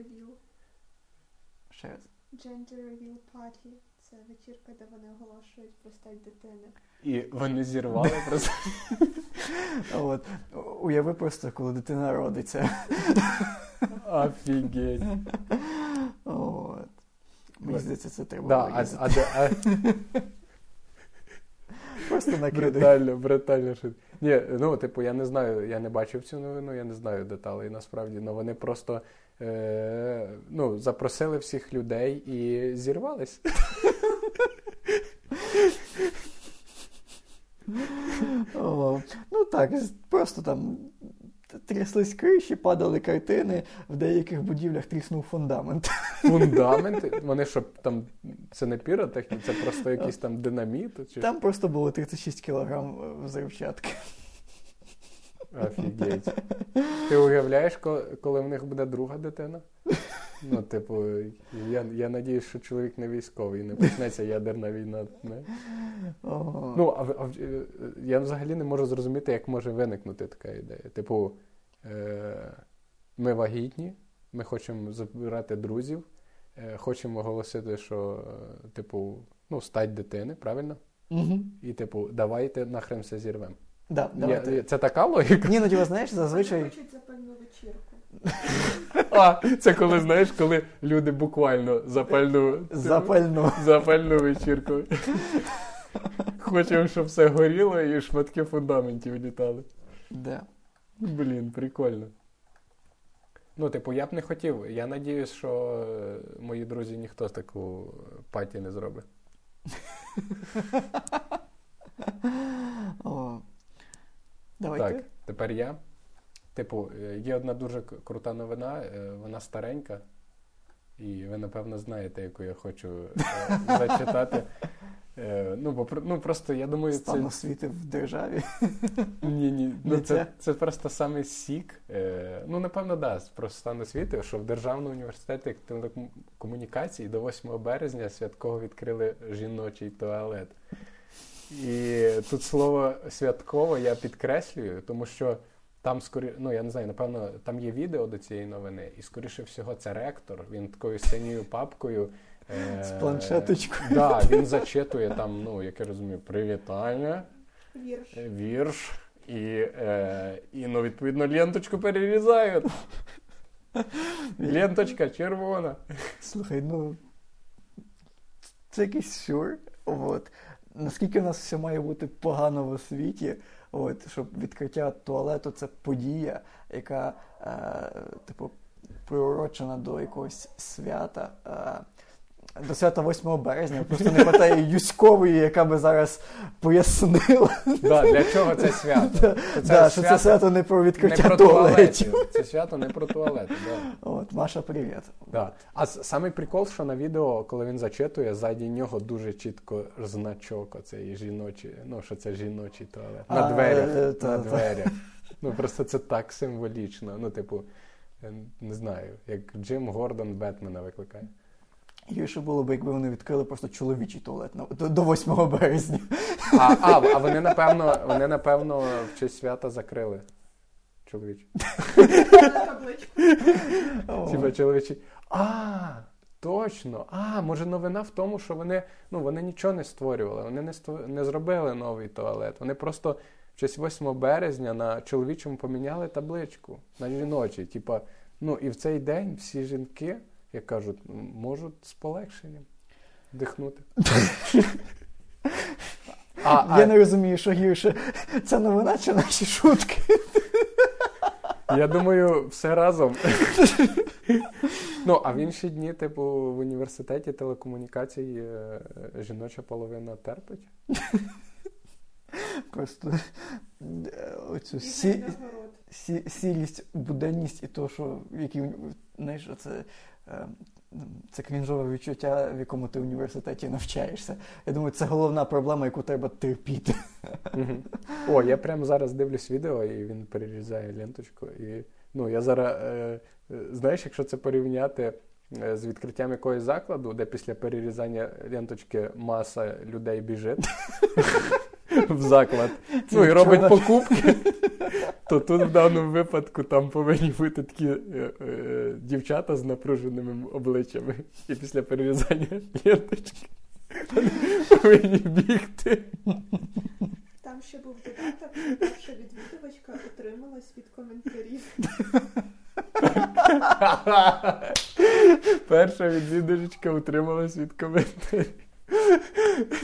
Ще раз. Gender reveal party. Це вечірка, де вони оголошують про стать дитини. І вони зірвали просто. От. Уяви просто, коли дитина родиться. Офігеть. От. Мені здається, це треба Да, а, а, а, Просто накидай. брутально, брутально. Що... Ні, ну, типу, я не знаю, я не бачив цю новину, я не знаю деталей насправді, але вони просто е, ну, запросили всіх людей і зірвались. О, ну так, просто там тряслись криші, падали картини, в деяких будівлях тріснув фундамент. Фундаменти. Вони що там, це не піротехніка, це просто якийсь там динаміт. Чи... Там просто було 36 кілограм взривчатки. Офігеть. Ти уявляєш, коли в них буде друга дитина? Ну, типу, я, я надіюсь, що чоловік не військовий, не почнеться ядерна війна. Не? Ну, а, а е, я взагалі не можу зрозуміти, як може виникнути така ідея. Типу, е, ми вагітні, ми хочемо забирати друзів, е, хочемо оголосити, що, е, типу, ну, стать дитини, правильно? Мгм. І, типу, давайте нахрен все зірвемо. Да, Я- Це така логіка? Ні, ну типу, знаєш, зазвичай. хочуть запальну вечірку. А, це коли, знаєш, коли люди буквально запальну, Запально. запальну вечірку. Хочемо, щоб все горіло і шматки фундаментів літали. Да. Блін, прикольно. Ну, типу, я б не хотів. Я надіюсь, що е, мої друзі ніхто таку паті не зробить. О. Давайте. Так, тепер я. Типу, е, є одна дуже крута новина, е, вона старенька, і ви, напевно, знаєте, яку я хочу е, зачитати. Ну, бо ну, просто я думаю, це. Стан освіти в державі. Ні, ні. Ну, це, це? це просто саме сік. Ну, напевно, да, про стан освіти, що в Державному університеті телекомунікацій до 8 березня святково відкрили жіночий туалет. І тут слово святково я підкреслюю, тому що там скорі, ну я не знаю, напевно, там є відео до цієї новини, і скоріше всього, це ректор. Він такою синьою папкою. е, З планшеточкою. Да, він зачитує там, ну, як я розумію, привітання Вірш. е, вірш, і, е, і ну, відповідно, ленточку перерізають. Ленточка червона. Слухай, ну. Це якийсь сюр. От. Наскільки в нас все має бути погано в освіті, от, щоб відкриття туалету це подія, яка, е, типу, приурочена до якогось свята. Е, до свята 8 березня просто не вистачає Юськової, яка би зараз пояснила, Да, для чого це свято? Що да, що це свято не про не відкриття про туалетів. Це свято не про туалети. Да. От, Маша, привіт. Да. А с- самий прикол, що на відео, коли він зачитує, ззаді нього дуже чітко значок оцей жіночий, ну що це жіночий туалет. На А, дверях. е, та, на та. дверях. Ну просто це так символічно. Ну, типу, не знаю, як Джим Гордон Бетмена викликає. Гірше було б, якби вони відкрили просто чоловічий туалет на- до, до 8 березня. А, а, а вони, напевно, вони, напевно, в честь свята закрили. Чоловічий. Типа чоловічий. А, точно. А, може новина в тому, що вони, ну, вони нічого не створювали, вони не, ство- не зробили новий туалет. Вони просто в честь 8 березня на чоловічому поміняли табличку на жіночий. Типа, ну і в цей день всі жінки, як кажуть, можуть з полегшенням дихнути. А, Я а, не розумію, що гірше. Це новина чи наші шутки? Я думаю, все разом. ну, а в інші дні, типу, в університеті телекомунікацій е, жіноча половина терпить. Просто е, оцю сі, сі, сірість, буденність і то, що які, знаєш, це, це крінжове відчуття, в якому ти в університеті навчаєшся. Я думаю, це головна проблема, яку треба терпіти. О, я прямо зараз дивлюсь відео, і він перерізає ленточку. І, ну, я зараз, е, е, знаєш, якщо це порівняти е, з відкриттям якогось закладу, де після перерізання ленточки маса людей біжить в заклад, ну і робить покупки, то тут в даному випадку там повинні бути такі е, е, дівчата з напруженими обличчями. І після перерізання ленточки повинні бігти. Там ще був додаток, що відвідувачка утрималась від коментарів. Перша відвідувачка утрималась від коментарів.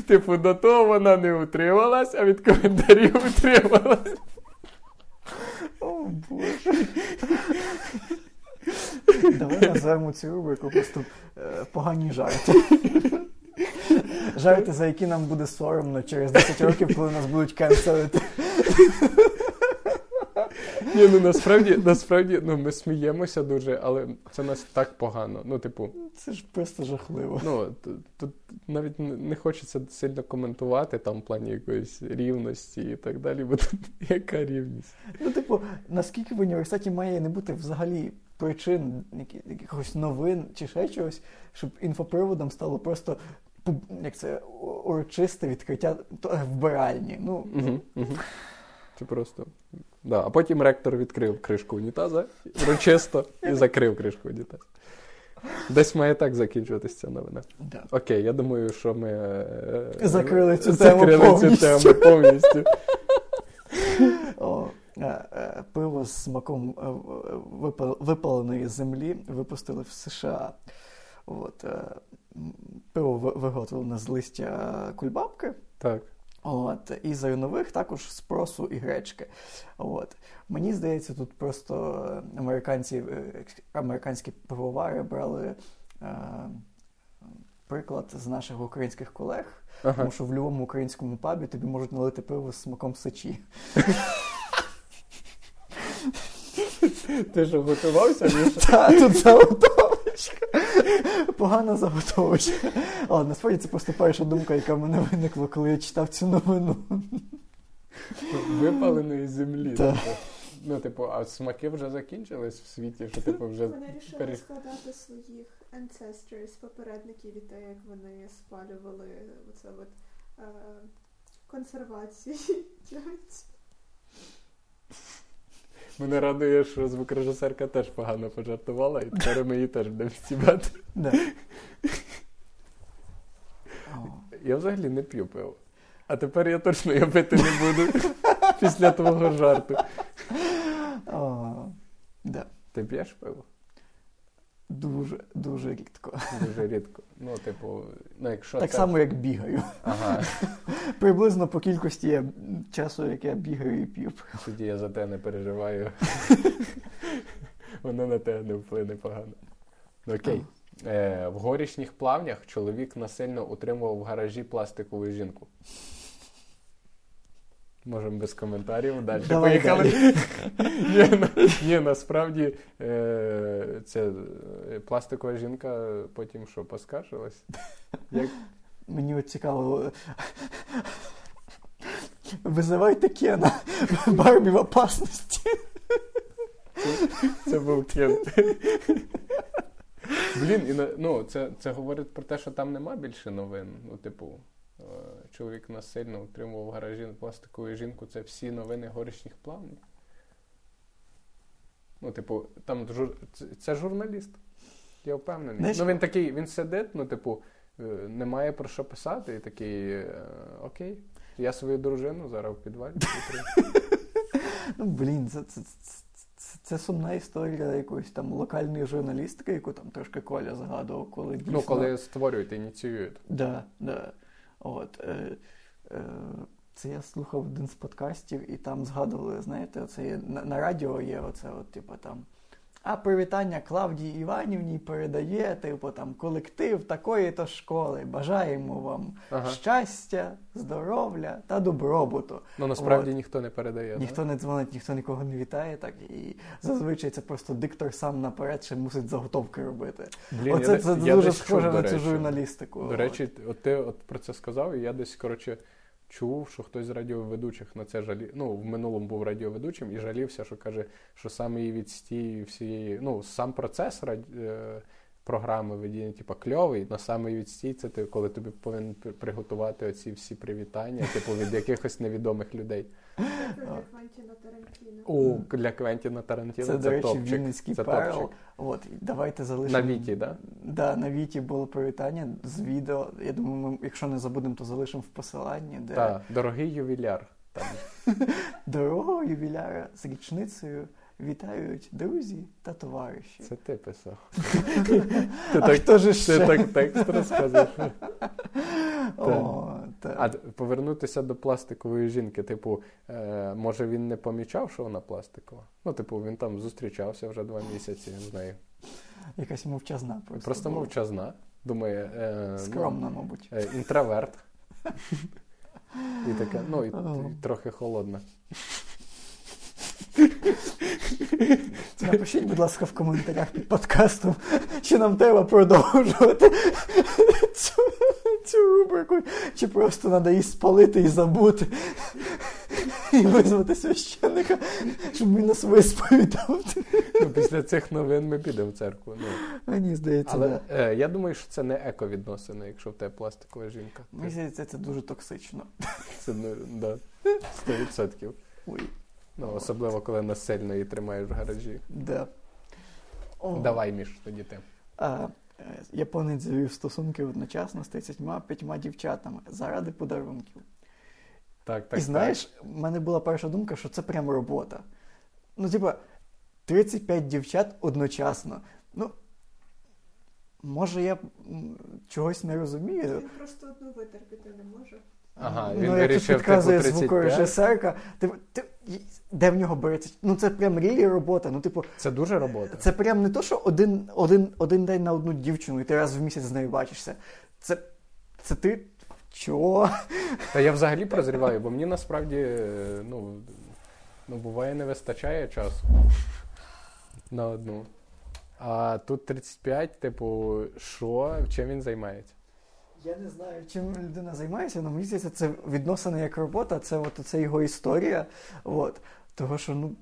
Типу, до того вона не утрималась, а від коментарів утрималась. Боже. Давай назвемо цю рубрику просто е, погані жарти. Жарти, за які нам буде соромно через 10 років, коли нас будуть кенселити. Ні, ну насправді, насправді, ну ми сміємося дуже, але це нас так погано. Ну, типу, Це ж просто жахливо. ну тут навіть не хочеться сильно коментувати там в плані якоїсь рівності і так далі, бо тут яка рівність? Ну, типу, наскільки в університеті має не бути взагалі причин якихось новин чи ще чогось, щоб інфоприводом стало просто як це урочисте відкриття то- вбиральні. Ну, Угу, угу. Це просто. Да. А потім ректор відкрив кришку унітаза урочисто і закрив кришку унітаза. Десь має так закінчуватися ця новина. да. Окей, я думаю, що ми е, Закрили цю закрили тему цю повністю. тему повністю. О, е, е, пиво з смаком е, випаленої землі випустили в США. От, е, пиво ви- виготовлене з листя кульбабки. Так. От, і зернових також з просу і гречки. От. Мені здається, тут просто американці, е, американські пивовари брали е, приклад з наших українських колег, Ага. тому що в будь-якому українському пабі тобі можуть налити пиво з смаком сечі. Ти що готувався? Міша? Та, тут заготовочка. Погана заготовочка. Але насправді це просто перша думка, яка в мене виникла, коли я читав цю новину. Випаленої землі. Так. Типу. Ну, типу, а смаки вже закінчились в світі, що типу вже. Вони рішили пере- згадати своїх ancestors, попередників і те, як вони спалювали оце от е, консервації. Мене радує, що звукорежисерка теж погано пожартувала, і тепер ми її теж будемо стібати. Да. Я взагалі не п'ю пиво. А тепер я точно його пити не буду після твого жарту. Ти п'єш пиво? Дуже, дуже рідко. Дуже рідко. Ну, типу, ну якщо Так це- само, як бігаю. Ага, Приблизно по кількості я- часу, як я бігаю і п'ю. тоді я за те не переживаю. Воно на тебе не вплине погано. Ну, Окей. Е, в горішніх плавнях чоловік насильно утримував в гаражі пластикову жінку. Можемо без коментарів. Далі Давай поїхали. ні, на- ні, насправді е, це пластикова жінка потім що, поскаржилась? Як Мені от цікаво. Визивайте Кена. Барбі в опасності. Це був кен. Блін, і ну, це, це говорить про те, що там нема більше новин. Ну, типу, чоловік насильно утримував в гаражі пластикову жінку. Це всі новини горішніх плавнів. Ну, типу, там жур... це, журналіст. Я впевнений. Знаєш- Ну, він такий, він сидить, ну, типу, е, немає про що писати, і такий, е, окей, я свою дружину зараз в підвалі. утримую». Ну, блін, це, це, це, це, це сумна історія якоїсь там локальної журналістики, яку там трошки Коля згадував, коли дійсно... Ну, коли створюють, ініціюють. Да, да. От, е, е, це я слухав один з подкастів, і там згадували, знаєте, оце є, на, на радіо є оце, от, типу, там. А привітання Клавдії Іванівні передає, типу, там, колектив такої-то школи. Бажаємо вам Ага. щастя, здоров'я та добробуту. Ну, насправді От. ніхто не передає. Ніхто не дзвонить, ніхто нікого не вітає, так і зазвичай це просто диктор сам наперед ще мусить заготовки робити. Блін, Оце я, це я дуже схоже на цю журналістику. До речі, от ти от про це сказав, і я десь, коротше, чув, що хтось з радіоведучих на це жалі... Ну, в минулому був радіоведучим і жалівся, що каже, що саме її відстій всієї, ну, сам процес раді... е, програми ведення, типу, кльовий, на саме відстій це ти, коли тобі повинен приготувати оці всі привітання, типу, від якихось невідомих людей. Дякую, Квентіна Тарантіно. О, для Квентіна Тарантіно Це, це, до речі, топчик. Вінницький це перл. топчик. От, давайте залишимо. На Віті, да? Да, на Віті було привітання з відео. Я думаю, ми, якщо не забудемо, то залишимо в посиланні, де Так, дорогий ювіляр. Там. дорогого ювіляра з річницею вітають друзі та товариші. Це ти писав. а так- хто ж Ти так текст розказуєш. А повернутися до пластикової жінки, типу, е, може він не помічав, що вона пластикова? Ну, типу, він там зустрічався вже два місяці з нею. Якась мовчазна просто. Просто мовчазна. Думає, е, ну, Скромна, мабуть. е, інтроверт. І така, ну, і, і трохи холодна. Напишіть, будь ласка, в коментарях під подкастом, чи нам треба продовжувати цю, цю рубрику, чи просто треба її спалити і забути. І визвати священника, щоб він нас висповідав. Ну, після цих новин ми підемо в церкву. Ну. Мені здається, Але да. е, я думаю, що це не еко-відносини, якщо в тебе пластикова жінка. Мені здається, це дуже токсично. Це да, 100%. Ой, Ну, особливо, коли насильно її тримаєш в гаражі. да. О. Давай, Міш, тоді ти. А, е, японець завів стосунки одночасно з 35 дівчатами заради подарунків. Так, так. І знаєш, в мене була перша думка, що це прям робота. Ну, типа, 35 дівчат одночасно. Ну, може, я чогось не розумію. Він просто одну витерпіти не може. Ага, він ну, як тут вирішив, типу, підказує 35. звукорежисерка, ти, ти, де в нього береться? Ну, це прям рілі робота. Ну, типу, Це дуже робота. Це прям не то, що один, один, один день на одну дівчину, і ти раз в місяць з нею бачишся. Це, це ти. Чого? Та я взагалі прозріваю, бо мені насправді ну, ну, буває не вистачає часу на одну. А тут 35, типу, що, чим він займається? Я не знаю, чим людина займається, але мені здається, це відносини як робота, це от це його історія. От. Того, що ну,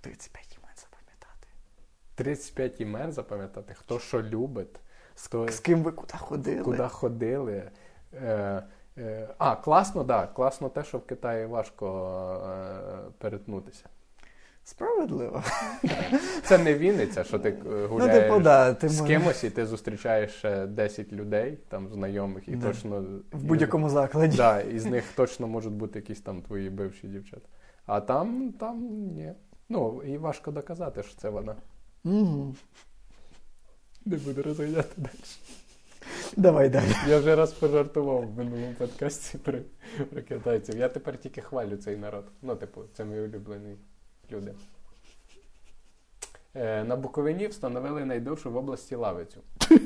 35 імен запам'ятати. 35 імен запам'ятати, хто що любить, хто З ким ви куди ходили? куди ходили. Е, е, а, класно, так. Да, класно те, що в Китаї важко е, перетнутися. Справедливо. Це не Вінниця, що ти е, Ну, гуляєш типу, да, ти з кимось, і ти зустрічаєш ще 10 людей, там знайомих, і Да. точно в будь-якому закладі. Да, із них точно можуть бути якісь там твої бивші дівчата. А там, там ні. Ну, і важко доказати, що це вона. Мгм. Не буду розглядати далі. Давай далі. Я вже раз пожартував в минулому подкасті про, про китайців. Я тепер тільки хвалю цей народ. Ну, типу, це мої улюблені люди. Е, на Буковині встановили найдовшу в області лавицю.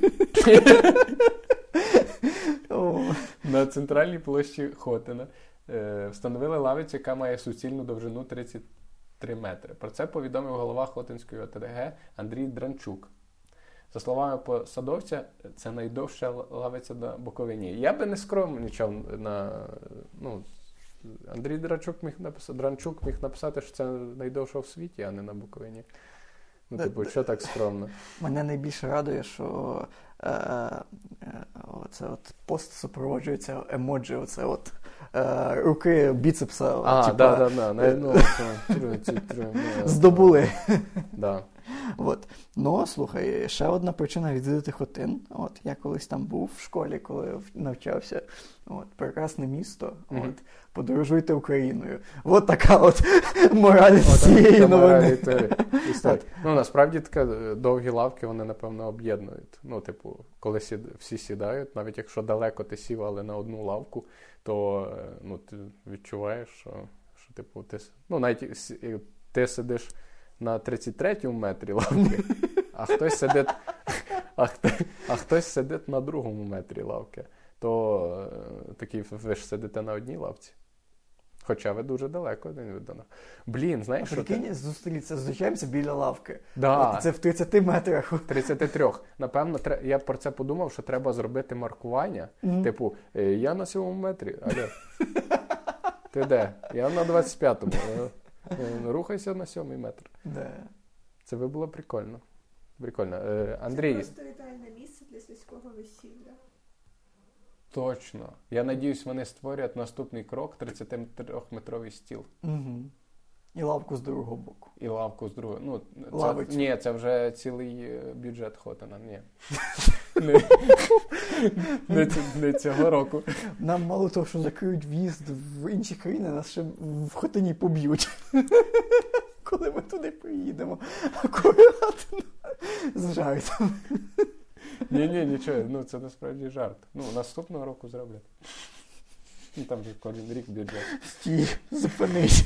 На центральній площі Хотина е, встановили лавицю, яка має суцільну довжину 33 метри. Про це повідомив голова Хотинської ОТГ Андрій Дранчук. За словами посадовця, це найдовша лавиця на Буковині. Я би не скромнічав на. Ну, Андрій Дранчук міг написати, Дранчук міг написати, що це найдовша в світі, а не на Буковині. Ну, типу, що так скромно? Мене найбільше радує, що е, е, оце от пост супроводжується емоджі, оце от е, руки біцепса. А, типа, да, да, да. Ну, це, трю, ці, трю, ну, здобули. Да. От. Ну, слухай, ще одна причина відвідати Хотин. От я колись там був в школі, коли навчався. От, прекрасне місто. Мгм. От, подорожуйте Україною. От така от мораль цієї новини. Історії. Ну, насправді таке е, довгі лавки, вони, напевно, об'єднують. Ну, типу, коли всі сідають, навіть якщо далеко ти сів, але на одну лавку, то е, ну, ти відчуваєш, що, що типу, ти, ну, навіть ти сидиш на 33-му метрі лавки, а хтось сидить, а, а хтось сидить на другому метрі лавки, то е, такі ви ж сидите на одній лавці. Хоча ви дуже далеко один від одного. Блін, знаєш, що ти? Прикинь, зустріться, зустрічаємося біля лавки. Да. От це в 30 метрах. 33. Напевно, тре- я про це подумав, що треба зробити маркування. Мгм. Типу, е, я на сьомому метрі. Алло. Ти де? Я на 25-му. Е, Рухайся на сьомий метр. Да. Це би було прикольно. Прикольно. Е, Це Андрій, просто ідеальне місце для сільського весілля. точно. Я надіюсь, вони створять наступний крок 33-метровий стіл. Угу. І лавку з другого боку. І лавку з другої. Ну, це, ні, це вже цілий е, бюджет Хотина. Ні. Не, не, не цього року. Нам мало того, що закриють в'їзд в інші країни, нас ще в Хотині поб'ють. Коли ми туди приїдемо. Акуратно. З жартом. Ні, ні, нічого, ну це насправді жарт. Ну, наступного року зроблять. Ну там же кожен рік бюджет. Стій, зупинись.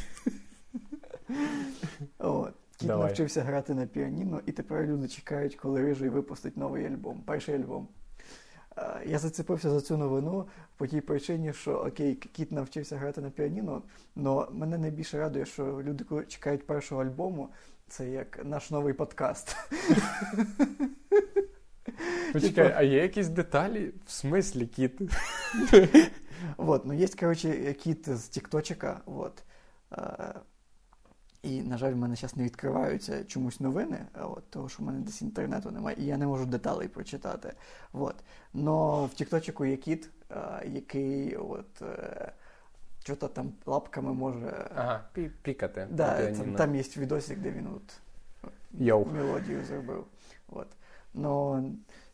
От. Кіт Давай. навчився грати на піаніно, і тепер люди чекають, коли рижий випустить новий альбом, перший альбом. Е, Я зацепився за цю новину по тій причині, що окей, кіт навчився грати на піаніно, але мене найбільше радує, що люди, коли чекають першого альбому, Це як наш новий подкаст. Почекай, а є якісь деталі? В смислі кіт? Вот, ну є, коротше, кіт з Тікточика, вот. І, на жаль, в мене зараз не відкриваються чомусь новини, от, тому що в мене десь інтернету немає, і я не можу деталей прочитати. От. Но в Тікточику є кіт, а, який от, е, що-то там лапками може. Ага, пі- пікати. Да, там, там є відосик, де він от Йоу. мелодію зробив. От. Но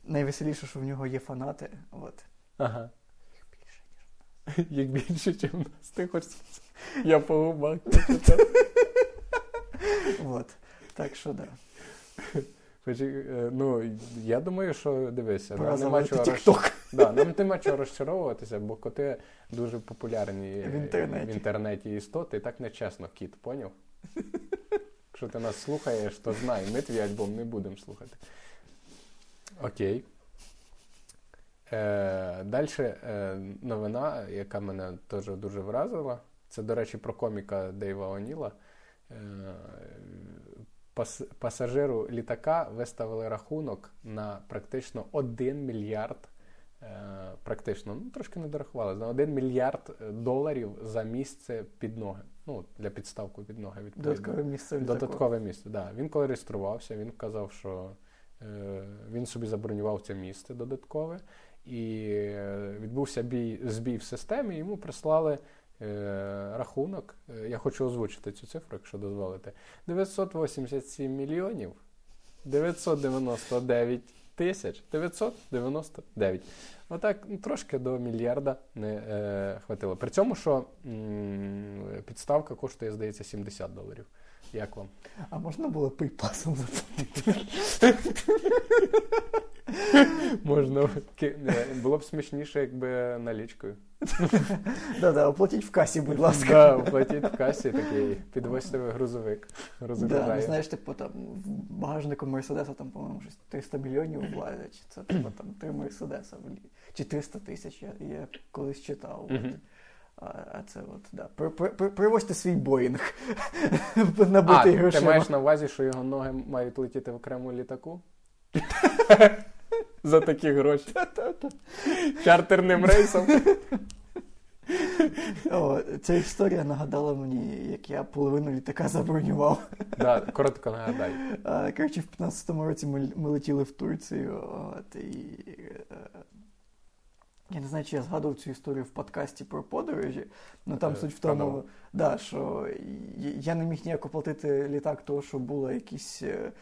найвеселіше, що в нього є фанати. От. Ага. Їх більше, ніж. Їх більше, ніж нас. Ти хочеш. Я по губах. От. Так що да. Почекай, е, Ну, я думаю, що дивися, Пора нам нема чого, розч- да, нам нема чого розчаровуватися, бо коти дуже популярні В інтернеті. в інтернеті істоти, і так нечесно, кіт, поняв? Якщо ти нас слухаєш, то знай, ми твій альбом не будемо слухати. Окей. Е, Далі е, новина, яка мене теж дуже вразила. Це, до речі, про коміка Дейва Оніла. Е, пас, пасажиру літака виставили рахунок на практично 1 мільярд. Е, практично, ну трошки не дорахували, на 1 мільярд е, доларів за місце під ноги. Ну, для підставку під ноги відповідно. Додаткове місце. Додаткове місце, да. Він коли реєструвався, він казав, що е, він собі забронював це місце додаткове, і відбувся бій, збій в системі, йому прислали рахунок. Е, я хочу озвучити цю цифру, якщо дозволите. 987 мільйонів 999 тисяч 999. Отак ну, трошки до мільярда не е, хватило. При цьому, що м, підставка коштує, здається, 70 доларів. Як вам? А можна було пейпасом заплатити? Можна було б смішніше, якби налічкою. Да-да, оплатіть в касі, будь ласка. Да, оплатіть в касі такий підвозьте грузовик. Да, ну, знаєш, типу там в багажнику Мерседеса там, по-моєму, щось 300 мільйонів влазять. чи Це типу там три Мерседеса Чи 300 тисяч, я, я колись читав. От. А, це от, да. При, при, при, привозьте свій Боїнг. А, Набитий ти маєш на увазі, що його ноги мають летіти в окрему літаку? За такі гроші. Чартерним рейсом. О, ця історія нагадала мені, як я половину літака забронював. Да, коротко нагадай. Коротше, в 15-му році ми, ми летіли в Турцію. От, і, е, я не знаю, чи я згадував цю історію в подкасті про подорожі. Ну там Е, суть в тому, да, що я не міг ніяк оплатити літак, тому що були якісь е,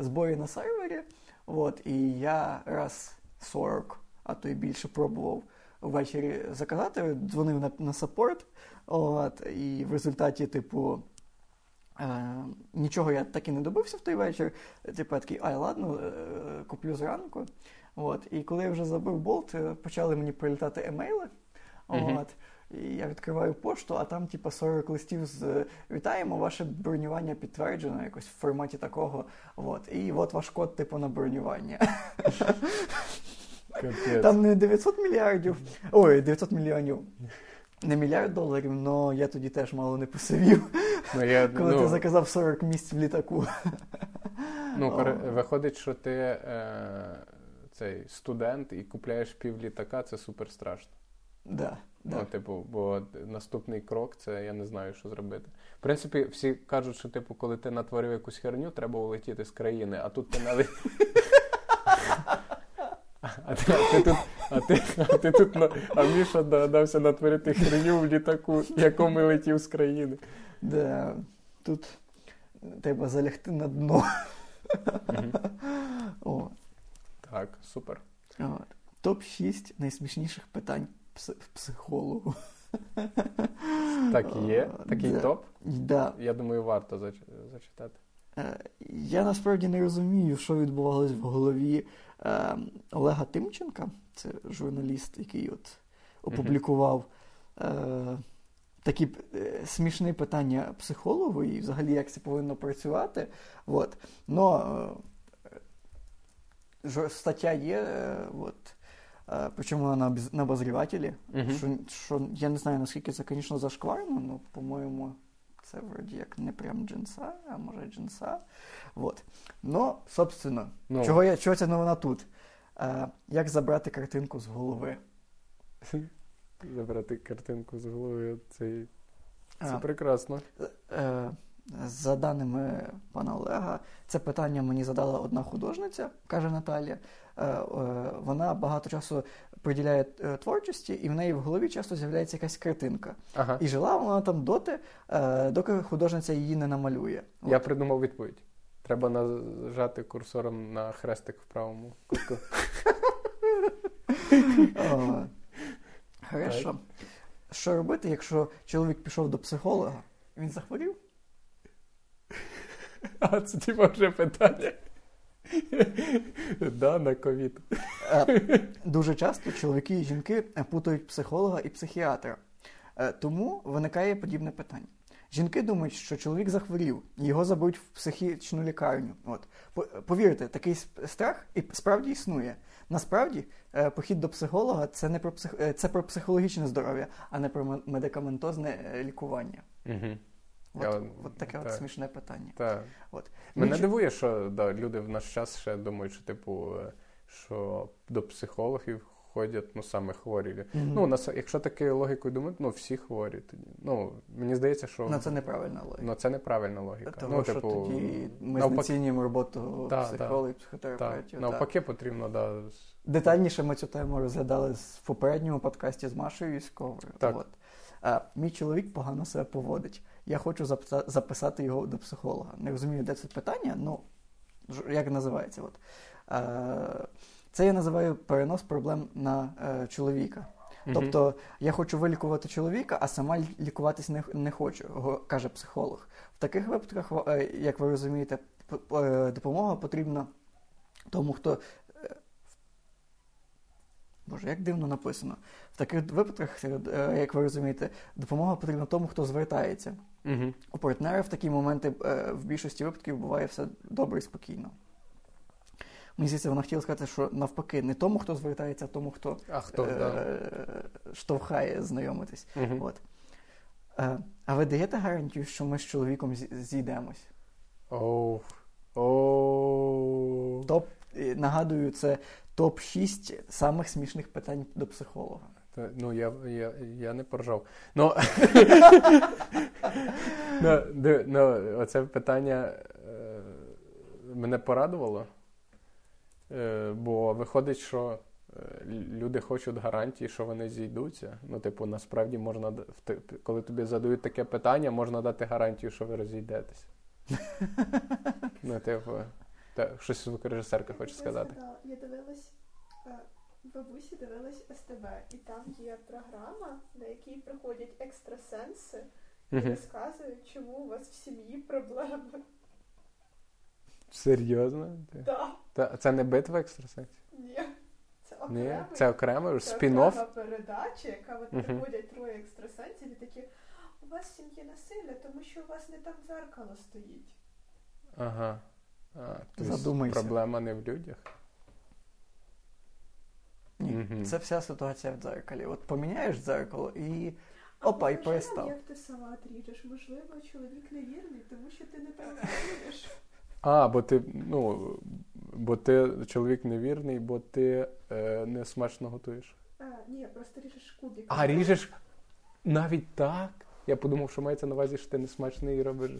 збої на сервері. От, і я раз 40, а то й більше пробував ввечері заказати, дзвонив на, на саппорт. От, і в результаті, типу. Е, нічого я так і не добився в той вечір. Типу, я такий, ай, ладно, е, куплю зранку. От. І коли я вже забив болт, е, почали мені прилітати емейли. Мгм. От. І я відкриваю пошту, а там, типу, 40 листів з е, вітаємо, ваше бронювання підтверджено якось в форматі такого. От. І от ваш код, типу, на бронювання. Капець. Там не 900 мільярдів, ой, 900 мільйонів. Не мільярд доларів, але я тоді теж мало не посивів, Ну, я, коли ти ну, заказав 40 місць в літаку. ну, О. виходить, що ти е, цей студент і купляєш пів літака, це супер страшно. Да, да. Ну, типу, бо наступний крок це я не знаю, що зробити. В принципі, всі кажуть, що типу, коли ти натворив якусь херню, треба улетіти з країни, а тут ти нали. А ти, а ти тут, а ти, а ти тут на- а Міша догадався натворити херню в літаку, якому летів з країни. Да, тут треба залягти на дно. Мгм. О, Так, супер. от. Топ-6 найсмішніших питань пс- психологу. Так є. Такий Да. топ. Да. Я думаю, варто зач- зачитати. Е, Я насправді не розумію, що відбувалось в голові е, Олега Тимченка, це журналіст, який от опублікував е, такі е, смішні питання психологу і взагалі як це повинно працювати. От. Но стаття є, е, от, е, причому вона на обозрівателі, Мгм. що, що я не знаю, наскільки це, звісно, зашкварно, але, по-моєму, це вроді як не прям джинса, а може джинса. Вот. Ну, собственно, Ну. чого, я, чого ця новина тут? Е, як забрати картинку з голови? Забрати картинку з голови. Це, це А. прекрасно. Е, За даними пана Олега, це питання мені задала одна художниця, каже Наталія. Е, е, Вона багато часу приділяє е, творчості, і в неї в голові часто з'являється якась картинка. Ага. І жила вона там доти, доки художниця її не намалює. Я От. придумав відповідь. Треба нажати курсором на хрестик в правому кутку. Хорошо. Що робити, якщо чоловік пішов до психолога? Він захворів? А це типа вже питання. Да, на ковід. Е, Дуже часто чоловіки і жінки е, путають психолога і психіатра. Е, Тому виникає подібне питання. Жінки думають, що чоловік захворів, його заберуть в психічну лікарню. От повірте, такий страх і справді існує. Насправді, похід до психолога це не про псих... це про психологічне здоров'я, а не про медикаментозне лікування. Угу. От, Я- от таке от смішне питання. Так. От. Мене Ніч- дивує, що да, люди в наш час ще думають, що типу, е, що до психологів ходять ну саме хворі. Мгм. Ну, нас, якщо такою логікою думати, ну всі хворі тоді. Ну, мені здається, що Ну, це неправильна логіка. ну, це неправильна логіка. Того, ну, що типу, тоді ми навпаки- знецінюємо роботу Да, психологів, психотерапевтів. навпаки, потрібно, да. Детальніше ми цю тему розглядали в попередньому подкасті з Машею Військовою. Так. От. А, мій чоловік погано себе поводить. Я хочу записати його до психолога. Не розумію, де це питання, ну як називається. От. А, це я називаю перенос проблем на е, чоловіка. Тобто я хочу вилікувати чоловіка, а сама лікуватись не, не хочу, каже психолог. В таких випадках, е, як ви розумієте, е, допомога потрібна тому, хто. Боже, як дивно написано. В таких випадках, е, як ви розумієте, допомога потрібна тому, хто звертається. Мгм. У партнера в такі моменти е, в більшості випадків буває все добре і спокійно. Мені здається, вона хотіла сказати, що навпаки, не тому, хто звертається, а тому, хто А хто? да. е, штовхає знайомитись. Мгм. От. Е, а ви даєте гарантію, що ми з чоловіком зі- зійдемось? Оу. Оу. Топ, е, нагадую, це топ-6 самих смішних питань до психолога. Ну, я, я, я не поржав. Ну, ну, ну, оце питання е, мене порадувало, е, бо виходить, що е, люди хочуть гарантії, що вони зійдуться. Ну, типу, насправді можна, коли тобі задають таке питання, можна дати гарантію, що ви розійдетесь. Ну, типу, та, щось звукорежисерка хоче сказати. Я дивилась, е, бабусі дивилась СТБ, і там є програма, на якій приходять екстрасенси і розказують, чому у вас в сім'ї проблеми. Серйозно? Да, Та, це не битва екстрасенсів? ні. Це Ні, окремий, це окремо це окрема передача, яка от Мгм. приходять троє екстрасенсів і такі, у вас в сім'ї насилля, тому що у вас не там дзеркало стоїть. Ага. А, тобто Задумайся. Проблема не в людях. Ні, Мгм. це вся ситуація в дзеркалі. От поміняєш дзеркало і опа, і перестав. Як ти сама ріжеш? Можливо, чоловік невірний, тому що ти не так ріжеш. А, бо ти, ну, бо ти чоловік невірний, бо ти е, не смачно готуєш. А, ні, просто ріжеш кубик. А ріжеш навіть так? Я подумав, що мається на увазі, що ти не смачний і робиш.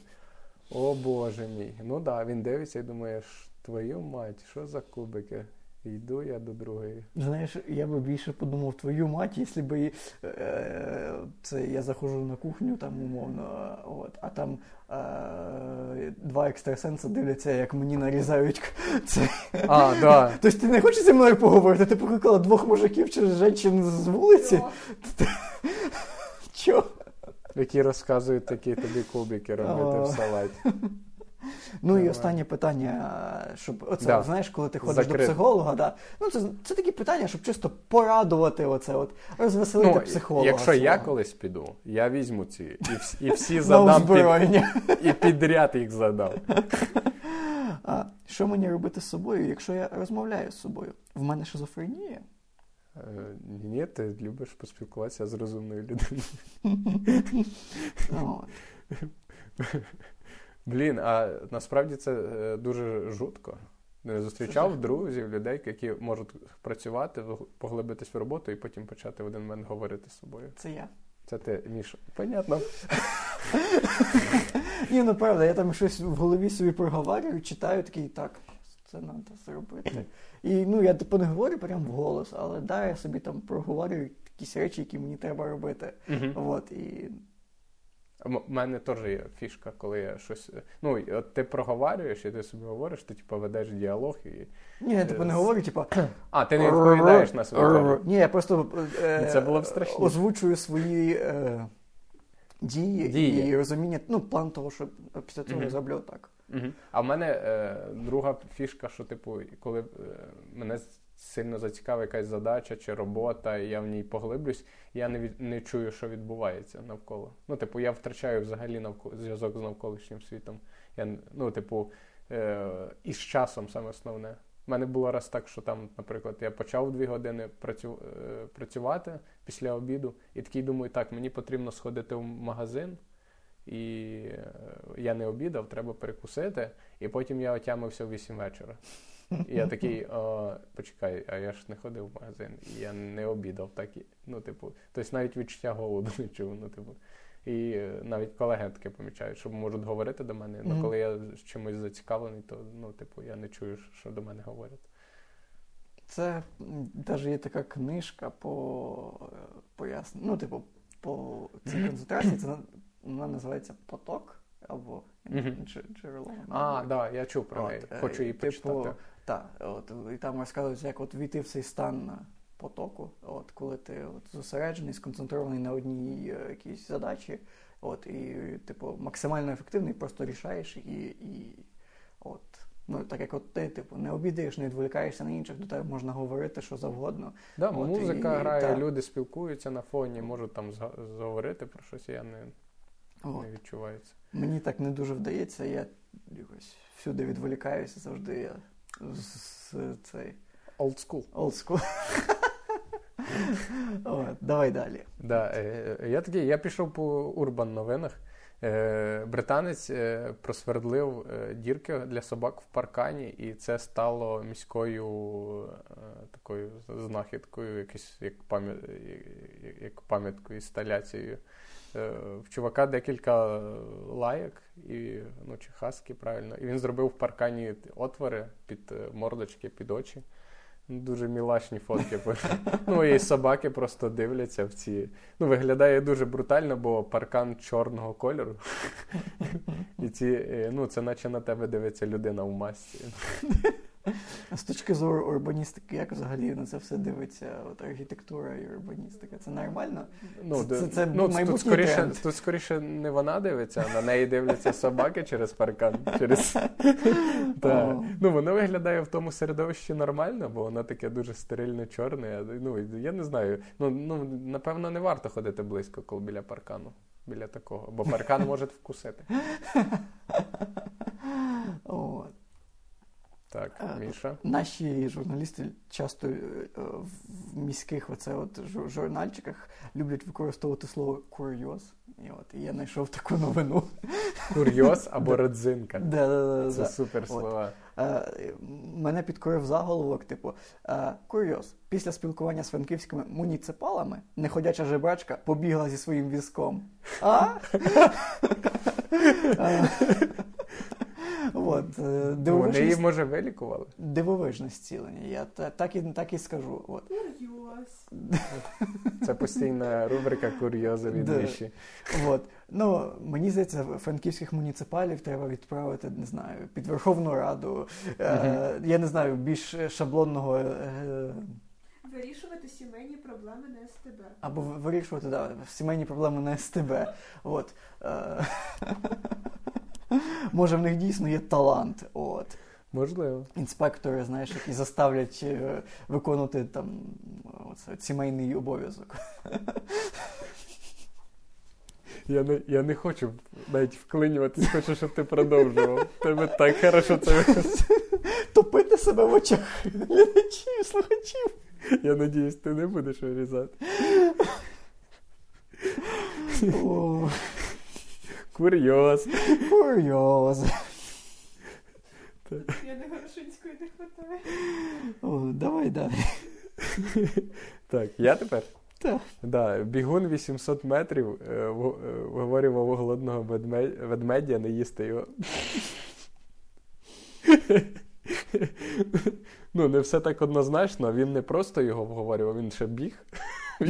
О Боже мій. Ну так, да, він дивиться і думає, твою мать, що за кубики? Йду я до другої. Знаєш, я би більше подумав твою мать, якщо би е, це я заходжу на кухню, там умовно, от, а там е, два екстрасенси дивляться, як мені нарізають це. А, да. Тобто ти не хочеш зі мною поговорити? Ти покликала двох мужиків чи жінчин з вулиці? О, Чо? Які розказують такі тобі кубики робити в салаті. Ну і Давай. останнє питання, щоб оце, Да. знаєш, коли ти ходиш Закрити. до психолога, да, ну це, це такі питання, щоб чисто порадувати оце, от, розвеселити Ну, психолога. якщо я колись піду, я візьму ці і, вс- і всі задам під, і підряд їх задам. А що мені робити з собою, якщо я розмовляю з собою? В мене шизофренія? Е, Ні, ти любиш поспілкуватися з розумною людиною. Блін, а насправді це е, дуже жутко. Не зустрічав друзів, людей, які можуть працювати, поглибитись в роботу і потім почати в один момент говорити з собою. Це я. Це ти, Міша. Понятно. Ні, ну правда, я там щось в голові собі проговорюю, читаю такий, так, це треба зробити. І ну, я типу не говорю прямо в голос, але да, я собі там проговорюю якісь речі, які мені треба робити. От, і у мене теж є фішка, коли я щось. Ну, от ти проговорюєш, і ти собі говориш, ти типу, ведеш діалог і. Ні, я типу не говорю, типу. А, ти не відповідаєш на свої Ні, я просто е, Це було б страшніше. озвучую свої е, дії, дії і розуміння, ну, план того, що після цього я зроблю так. А в мене е, друга фішка, що, типу, коли е, мене сильно зацікавить якась задача чи робота, і я в ній поглиблюсь, я не від, не чую, що відбувається навколо. Ну, типу, я втрачаю взагалі навколо зв'язок з навколишнім світом. Я, Ну, типу, е, і з часом саме основне. У мене було раз так, що там, наприклад, я почав дві години працю, е, працювати після обіду, і такий думаю, так, мені потрібно сходити в магазин. І е, я не обідав, треба перекусити, і потім я отямився в 8 вечора. І я такий, о, почекай, а я ж не ходив в магазин, і я не обідав так. Ну, типу, тобто навіть відчуття голоду не чув. Ну, типу. І е, навіть колеги таке помічають, що можуть говорити до мене. mm-hmm. коли я чимось зацікавлений, то ну, типу, я не чую, що до мене говорять. Це навіть є така книжка по е, поясненню. Ну, типу, по цій концентрації, це вона називається Поток або джерело. А, так, да, я чув про неї. Хочу її типу, почитати. Так, от і там розказується, як от війти в цей стан потоку, от коли ти от зосереджений, сконцентрований на одній е, якійсь задачі, от і типу максимально ефективний, просто рішаєш і, і от. Ну, так як от ти, типу, не обідаєш, не відволікаєшся на інших, до тебе можна говорити що завгодно. Да, от, Музика і, грає, та... люди спілкуються на фоні, можуть там зговорити про щось, я не, не відчуваю це. Мені так не дуже вдається, я якось всюди відволікаюся завжди. Я з цей Old school. Old school. От, Давай далі. Да, е, Я такий, я пішов по урбан новинах. Е, британець е, просвердлив дірки для собак в паркані, і це стало міською такою знахідкою, якось як пам'ят, як пам'яткою інсталяцією. Е, в чувака декілька лайок, і, ну, чи хаски, правильно. І він зробив в паркані отвори під е, мордочки, під очі. Дуже мілашні фотки. Ну і собаки просто дивляться в ці. Ну, виглядає дуже брутально, бо паркан чорного кольору. І ці, е, ну, це наче на тебе дивиться людина в масці. З точки зору урбаністики, як взагалі на це все дивиться? От архітектура і урбаністика. Це нормально? Ну, це, це, це ну, тут, скоріше, тренд. тут скоріше не вона дивиться, а на неї дивляться собаки через паркан. Через... oh. Ну, Воно виглядає в тому середовищі нормально, бо воно таке дуже стерильно чорне. Ну, Я не знаю. Ну, ну, Напевно, не варто ходити близько коли біля паркану. Біля такого, бо паркан може вкусити. От. Так, е, Міша. Наші журналісти часто е, в міських оце от журнальчиках люблять використовувати слово курйоз. І от я знайшов таку новину. Курйоз або родзинка. Да, да, да, Це супер слова. Е, мене підкорив заголовок, типу, курйоз. Після спілкування з франківськими муніципалами неходяча жебрачка побігла зі своїм візком. А? От, е, дивовижне... Вони її, може, вилікували? Дивовижне зцілення. Я так і так і скажу. От. Курйоз. Це постійна рубрика курйози від Міші. От. Ну, Мені здається, франківських муніципалів треба відправити, не знаю, під Верховну Раду. Е, Я не знаю, більш шаблонного. Е, Вирішувати сімейні проблеми на СТБ. Або вирішувати да, сімейні проблеми на СТБ. От. Може, в них дійсно є талант. От. Можливо. Інспектори, знаєш, які заставлять е, виконувати там оце, сімейний обов'язок. Я не я не хочу навіть вклинюватись, хочу, щоб ти продовжував. Тебе так хорошо це Топити себе в очах глядачів, слухачів. Я надіюсь, ти не будеш вирізати. Курйоз. Курйоз. Я не Горошинської не хватає. О, давай далі. Так, я тепер? Так. Да, бігун 800 метрів е, в- е, у голодного ведмедя не їсти його. Ну, не все так однозначно. Він не просто його вговорював, він ще біг.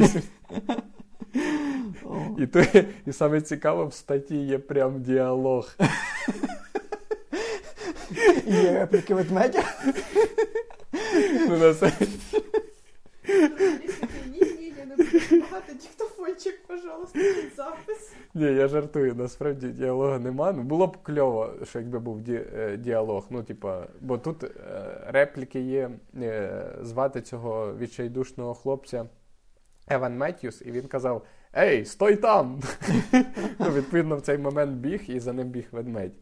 І, то, і саме цікаво, в статті є прям діалог. і є репліки ведмедя. Диктофончик, пожалуйста, запис. Ні, я жартую, насправді діалогу нема. Ну, було б кльово, що якби був ді, е, діалог. Ну, типа, бо тут е, репліки є, е, звати цього відчайдушного хлопця Еван Меттьюс, і він казав: Ей, стой там! ну, відповідно, в цей момент біг, і за ним біг ведмедь.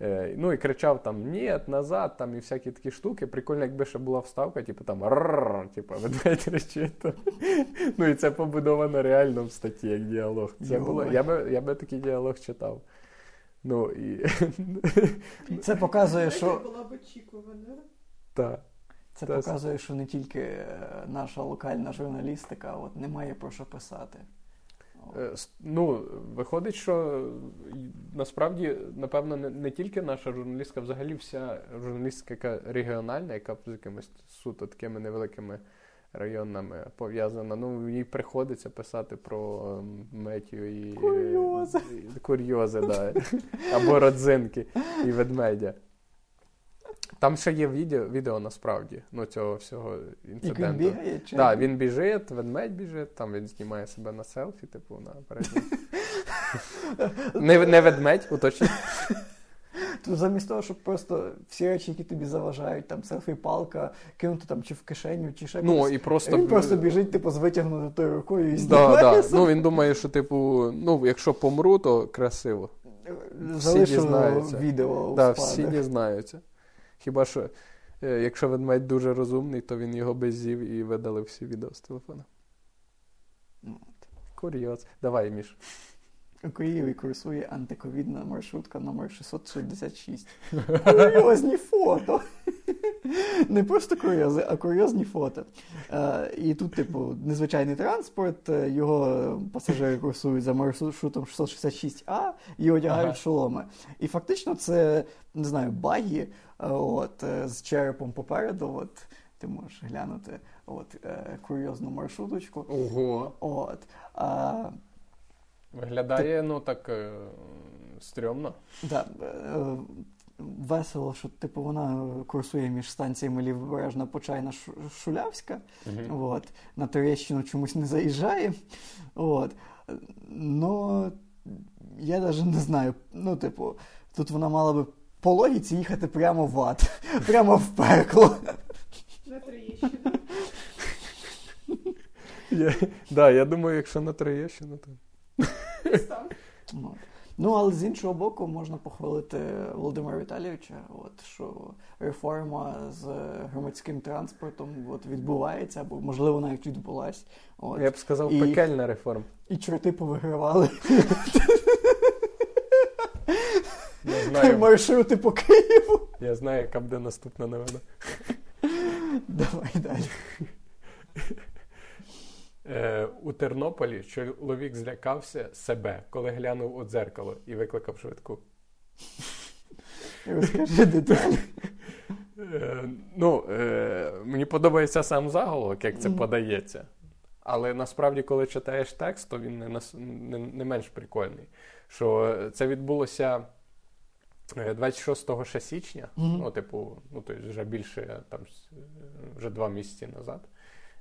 Е, ну і кричав там ні, назад, там і всякі такі штуки. Прикольно, якби ще була вставка, типу там типу, ведмедь кричить. там. Ну і це побудовано реально в статті як діалог. Це було, я, би, я би такий діалог читав. Ну і Це показує, що була б очікувана. та. Це Та- показує, що не тільки е, наша локальна журналістика от, не має про що писати. Е, Ну, виходить, що е, насправді, напевно, не, не тільки наша журналістка, взагалі вся журналістика яка регіональна, яка з якимись суто такими невеликими районами пов'язана. Ну, їй приходиться писати про ем, Метію і Курйози. і- Курйози, да. Або родзинки і ведмедя. Там ще є відео, відео насправді, ну, цього всього Як він інциденту. бігає, чи Так, він біжить, ведмедь біжить, там він знімає себе на селфі, типу, на передньому. Не, не ведмедь, уточню. Тут замість того, щоб просто всі речі, які тобі заважають, там селфі-палка, кинути там чи в кишеню, чи ще Ну, і просто. він просто біжить, типу, з витягнутою рукою і знімає. да. Ну, він думає, що, типу, ну, якщо помру, то красиво. Залишив дізнаються. відео Да, всі дізнаються. Хіба що, е, якщо ведмедь дуже розумний, то він його беззів і видалив всі відео з телефона. Курйоз. Давай, Міш. У Києві курсує антиковідна маршрутка номер 666. Курйозні фото. Не просто курйози, а курйозні фото. Е, і тут, типу, незвичайний транспорт, е, його пасажири курсують за маршрутом 666А і одягають Ага. шоломи. І фактично це, не знаю, багі от, е, з черепом попереду. От, ти можеш глянути от, е, курйозну маршруточку. Ого. От. А, Виглядає, ну так е, стрьомно. Да, е, весело, що типу вона курсує між станціями Лівобережна Почайна Шу- Шулявська. От, на Туреччину чомусь не заїжджає. От. Ну, я навіть не знаю. Ну, типу, тут вона мала би по логіці їхати прямо в ад, прямо в пекло. На Троєщину. Я, да, я думаю, якщо на Троєщину, то. Ну, але з іншого боку, можна похвалити Володимира Віталійовича, от, що реформа з громадським транспортом от, відбувається, або, можливо, навіть відбулась. От. Я б сказав, І- пекельна реформа. І чорти повигравали Я знаю, маршрути по Києву. я знаю, яка буде наступна новина. Давай далі. Е, у Тернополі чоловік злякався себе, коли глянув у дзеркало і викликав швидку. Розкажи деталі. Е, ну, е, мені подобається сам заголовок, як це подається. Але насправді, коли читаєш текст, то він не, не, не менш прикольний. Що це відбулося 26 ще січня, Мгм. ну, типу, ну, тобто вже більше там е, вже два місяці назад.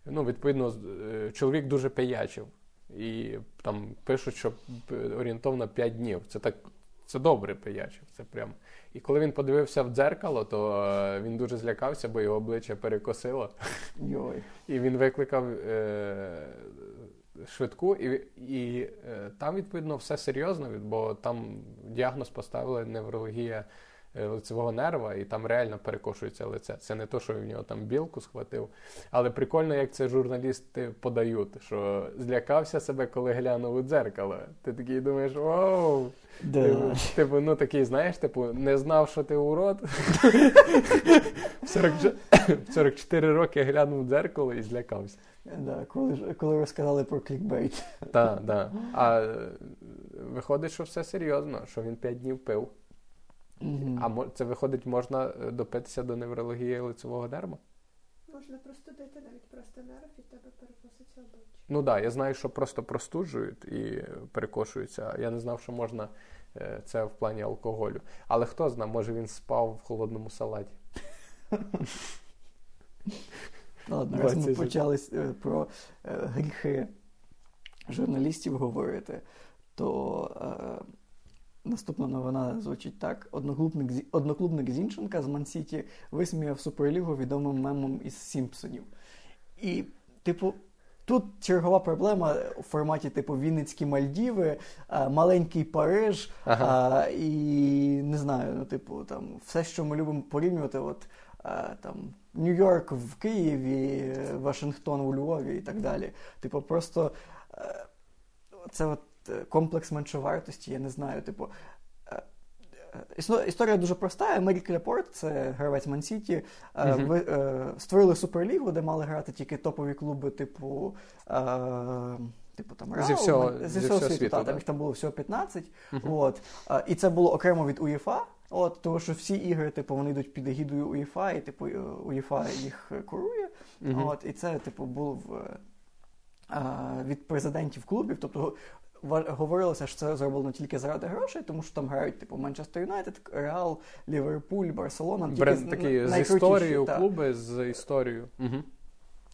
Ну, відповідно, е, чоловік дуже пиячив. І там пишуть, що орієнтовно 5 днів. Це так, це добре пиячив. Це прям. І коли він подивився в дзеркало, то е, він дуже злякався, бо його обличчя перекосило. Йой. І він викликав е, швидку, і, і е, там, відповідно, все серйозно, бо там діагноз поставили неврологія е, лицевого нерва, і там реально перекошується лице. Це не то, що в нього там білку схватив. Але прикольно, як це журналісти подають, що злякався себе, коли глянув у дзеркало. Ти такий думаєш, оу. Да. Типу, ну такий, знаєш, типу, не знав, що ти урод. В 40 в 44 роки глянув в дзеркало і злякався. Да, коли, коли розказали про клікбейт. Так, так. А е, виходить, що все серйозно, що він 5 днів пив. Мгм. А це виходить, можна е, допитися до неврології лицевого нерва? Можна простудити навіть просто нерв і в тебе перекоситься обличчя. Ну так, да, я знаю, що просто простуджують і перекошуються. Я не знав, що можна е, це в плані алкоголю. Але хто знає, може він спав в холодному салаті. Ладно, раз ми 20 почали е, про е, гріхи журналістів говорити, то е, наступна новина звучить так: одноклубник, одноклубник Зінченка з Мансіті висміяв Суперлігу відомим мемом із Сімпсонів. І, типу. Тут чергова проблема у форматі типу Вінницькі Мальдіви, маленький Париж, Ага. а, і не знаю, ну, типу, там все, що ми любимо порівнювати, от а, там Нью-Йорк в Києві, Вашингтон у Львові і так далі. Типу, просто е, це от е, комплекс меншовартості, я не знаю, типу. е, Історія дуже проста. Емерік Лепорт, це гравець Мансіті, е, створили суперлігу, де мали грати тільки топові клуби, типу. Типу там Зі всього- зі всього світу, та, да. там їх там було всього 15. Мгм. От. І це було окремо від УЄФА. От, тому що всі ігри, типу, вони йдуть під егідою УЄФА, і типу е, УЄФА їх е, курує. Мгм. От, і це, типу, був е, а, від президентів клубів. Тобто говорилося, що це зроблено тільки заради грошей, тому що там грають типу Манчестер Юнайтед, Реал, Ліверпуль, Барселона. Бренд такі з історією, та. клуби з історією. Угу.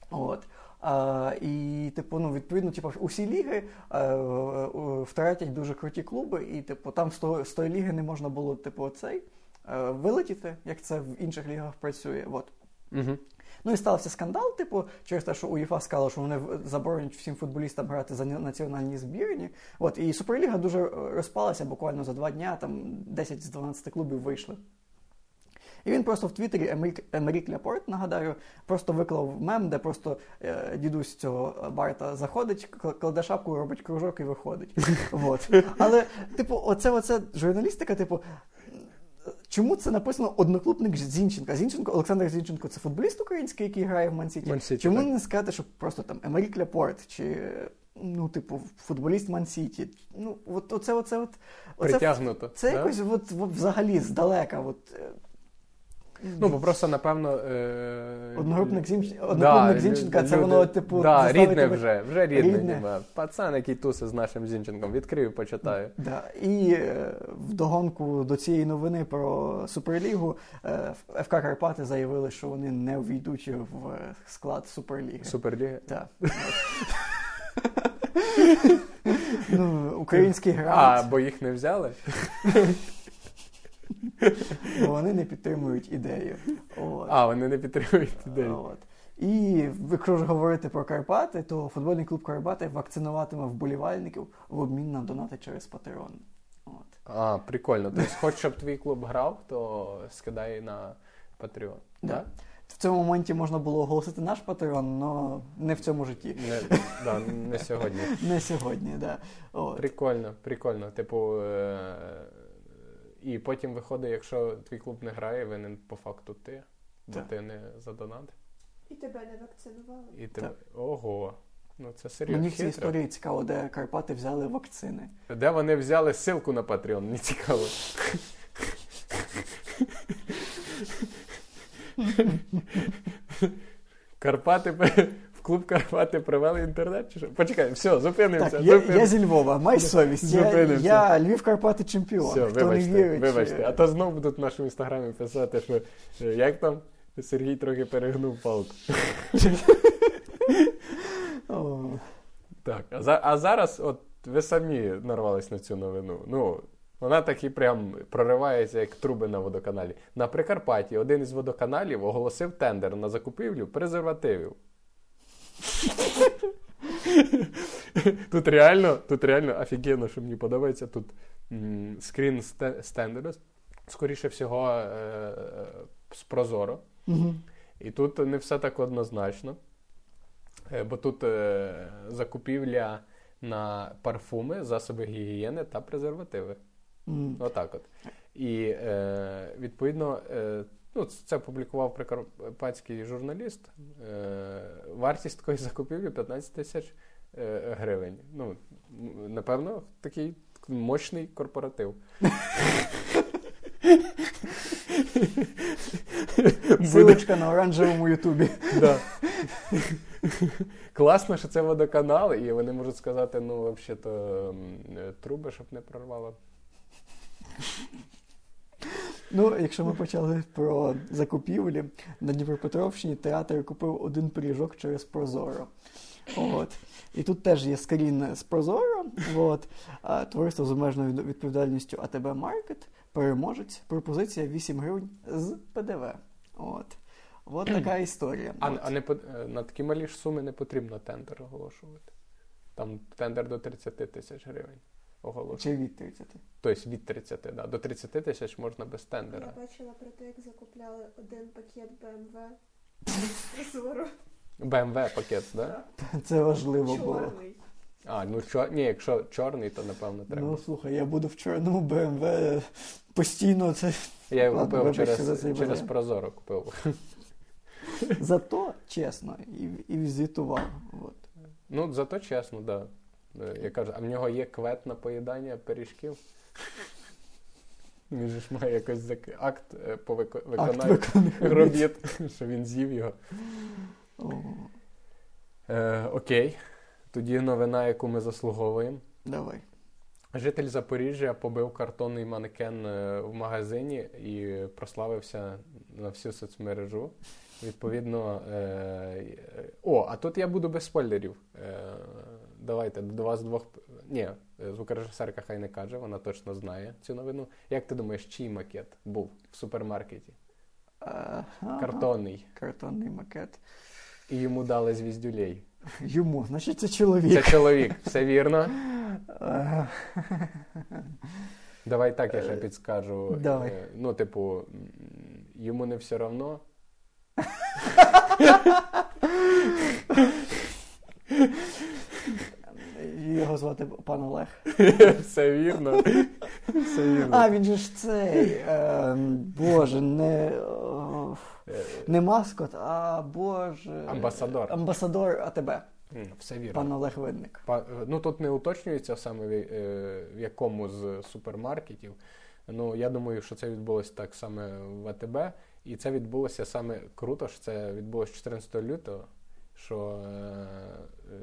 От. А, і, типу, ну, відповідно, типу, усі ліги е, е, втратять дуже круті клуби, і, типу, там з, того, з тої ліги не можна було, типу, цей е, вилетіти, як це в інших лігах працює. От. Угу. Ну і стався скандал, типу, через те, що УЄФА сказала, що вони заборонять всім футболістам грати за національні збірні. От, і Суперліга дуже е, розпалася буквально за два дня, там 10 з 12 клубів вийшли. І він просто в Твіттері Емерік, Емерік Ляпорт, нагадаю, просто виклав мем, де просто е, дідусь цього Барта заходить, кладе шапку, робить кружок і виходить. Вот. Але, типу, оце, оце журналістика, типу. Чому це написано одноклубник Зінченка? Зінченко, Олександр Зінченко це футболіст український, який грає в Мансіті. Ман-Сіті, чому так. не сказати, що просто там Емерік Ляпорт чи ну, типу, футболіст Мансіті? Ну, от оце, оце, от, оце, Притягнуто. це да? якось от, от взагалі здалека. От, е, Ну, бо просто, напевно. Е... Одногрупник Зінч- одноклубник Зінченка, це воно, типу, да, рідне тебе- вже, вже рідне. Рідне. Пацан, який туси з нашим Зінченком. Відкрию, почитаю. Да. І е, вдогонку до цієї новини про Суперлігу е, ФК Карпати заявили, що вони не увійдуть в е, склад Суперліги. Суперліги. Так. ну, український А, бо їх не взяли? бо вони не підтримують ідею. От. А, вони не підтримують ідею. От. І якщо ж говорити про Карпати, то футбольний клуб Карпати вакцинуватиме вболівальників в обмін на донати через Patreon. От. А, прикольно. Тобто, хоч щоб твій клуб грав, то скидай на Patreon. Да. Так? В цьому моменті можна було оголосити наш Patreon, але не в цьому житті. Не, да, не сьогодні. Не сьогодні, да. Прикольно, прикольно. Типу, е- і потім виходить, якщо твій клуб не грає, винен по факту ти, бо Так. ти не задонатив. І тебе не вакцинували. І ти... Так. Ого. Ну це серйозно. Мені в цій історії цікаво, де Карпати взяли вакцини. Де вони взяли ссылку на Patreon, мені цікаво. Карпати в клуб Карпати привели інтернет чи що? Почекай, все, зупинимося. Так, я, я зі Львова, май совість. Я, я Львів Карпати чемпіон. Все, Хто вибачте, не вірить. вибачте. А то знову будуть в нашому інстаграмі писати, що е, як там Сергій трохи перегнув палку. Так, а, а зараз, от ви самі нарвались на цю новину. Ну, вона таки прям проривається, як труби на водоканалі. На Прикарпатті один із водоканалів оголосив тендер на закупівлю презервативів. Тут реально, тут реально офігенно, що мені подобається. Тут скрін тендеру. скоріше всього, е, з Прозоро. І тут не все так однозначно. Е, Бо тут е, закупівля на парфуми, засоби гігієни та презервативи. Отак от. І е, відповідно, е, ну, це опублікував прикарпатський журналіст. Е, вартість такої закупівлі 15 тисяч е, гривень. Ну, напевно, такий мощний корпоратив. Силочка на оранжевому Ютубі. Да. Класно, що це водоканал, і вони можуть сказати, ну, взагалі-то е, труби, щоб не прорвало. Ну, якщо ми почали про закупівлі, на Дніпропетровщині театр купив один пиріжок через Прозоро. От. І тут теж є скрін з Прозоро. От. Товариство з обмеженою відповідальністю АТБ Маркет, переможець, пропозиція 8 гривень з ПДВ. От. От така історія. А, От. а не, е, на такі малі ж суми не потрібно тендер оголошувати. Там тендер до 30 тисяч гривень оголошувати. Чи від 30. Тобто від 30, да. до 30 тисяч можна без тендера. Я бачила про те, як закупляли один пакет BMW Прозоро. BMW пакет, да? Це важливо було. Чорний. А, ну чо... ні, якщо чорний, то напевно треба. Ну слухай, я буду в чорному БМВ постійно це. Я його ладно, купив через, через. Прозоро купив. Зато чесно і, і візитував. От. Ну, зато чесно, да. Е, Я кажу, а в нього є квет на поїдання пиріжків. Він же ж має якось зак- акт е, по виконанню робіт. що він з'їв його. Е, окей. Тоді новина, яку ми заслуговуємо. давай. Житель Запоріжжя побив картонний манекен е, в магазині і прославився на всю соцмережу. Відповідно, е, о, а тут я буду без спойлерів. Е, давайте до вас двох. Ні, е, звукорежисерка хай не каже, вона точно знає цю новину. Як ти думаєш, чий макет був в супермаркеті? Ага. Картонний. Картонний макет. І йому дали звіздюлей. Йому, значить, це чоловік. Це чоловік. все вірно. Давай так я ще підскажу. Давай. Е, Ну, типу, йому не все равно. Його звати пан Олег. Все вірно. Все вірно. А, він же ж цей. Е, боже, не. о, Е, Не маскот, а боже. Амбасадор. Амбасадор АТБ. Все вірно. Пан Олег Винник. Па- Ну тут не уточнюється саме в, е, в якому з супермаркетів. Ну я думаю, що це відбулося так саме в АТБ, і це відбулося саме круто, що це відбулося 14 лютого. Що е, е,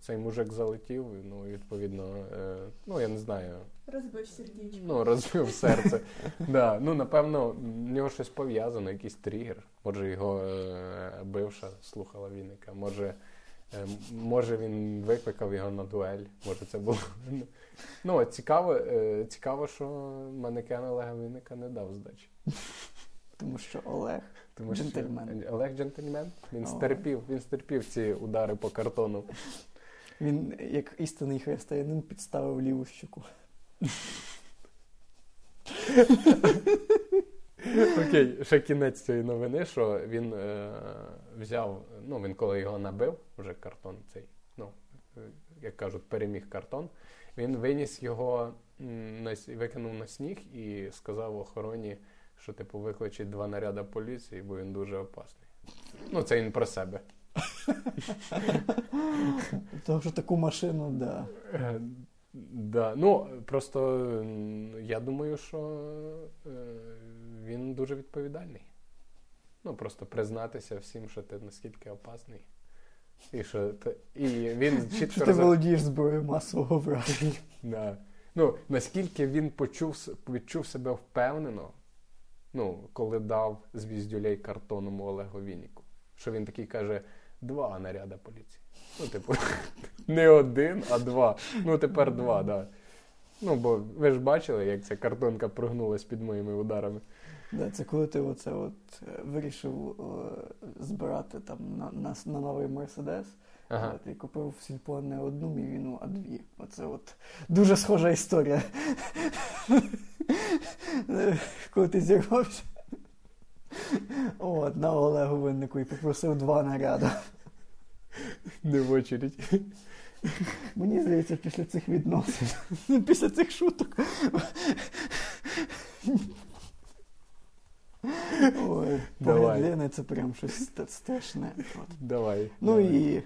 цей мужик залетів, ну відповідно, е, ну я не знаю, Розбив сердечко. ну розбив серце. да, ну напевно, в нього щось пов'язано, якийсь тригер. Може його е, бивша слухала Вінника, може. Е, Може, він викликав його на дуель, може це було. Ну, цікаво, е, цікаво, що манекен Олега Вінника не дав здачі. Тому що Олег. Тому що Джентльмен. Олег джентльмен. Він стерпів, він стерпів ці удари по картону. Він, як істинний християнин, підставив ліву щуку. Окей, ще кінець цієї новини, що він е, взяв, ну він коли його набив, вже картон цей, ну, е, як кажуть, переміг картон, він виніс його, на, викинув на сніг і сказав охороні, що типу викличуть два наряди поліції, бо він дуже опасний. Ну, це він про себе. Тому що таку машину, да. Е, Да, ну просто я думаю, що е, він дуже відповідальний. Ну, просто признатися всім, що ти наскільки опасний. І що ти, і він чітко Що ти роза- володієш зброєю масового враження. Да. Ну, наскільки він почув, відчув себе впевнено, ну, коли дав звіздюлей картонному Олегу Вініку. Що він такий каже: два наряда поліції. Ну, типу, не один, а два. Ну, тепер два, да. Ну, бо ви ж бачили, як ця картонка прогнулась під моїми ударами. Да, це коли ти оце от е, вирішив е, збирати там на, на, на новий Мерседес. Ага. І купив в сільпо не одну мівіну, а дві. Оце от дуже схожа історія. коли ти зірвався. От, на Олегу Виннику і попросив два наряди. Не в очередь. Мені здається, після цих відносин, після цих шуток. Ой, Лени це прям щось страшне. От. Давай. Ну давай. і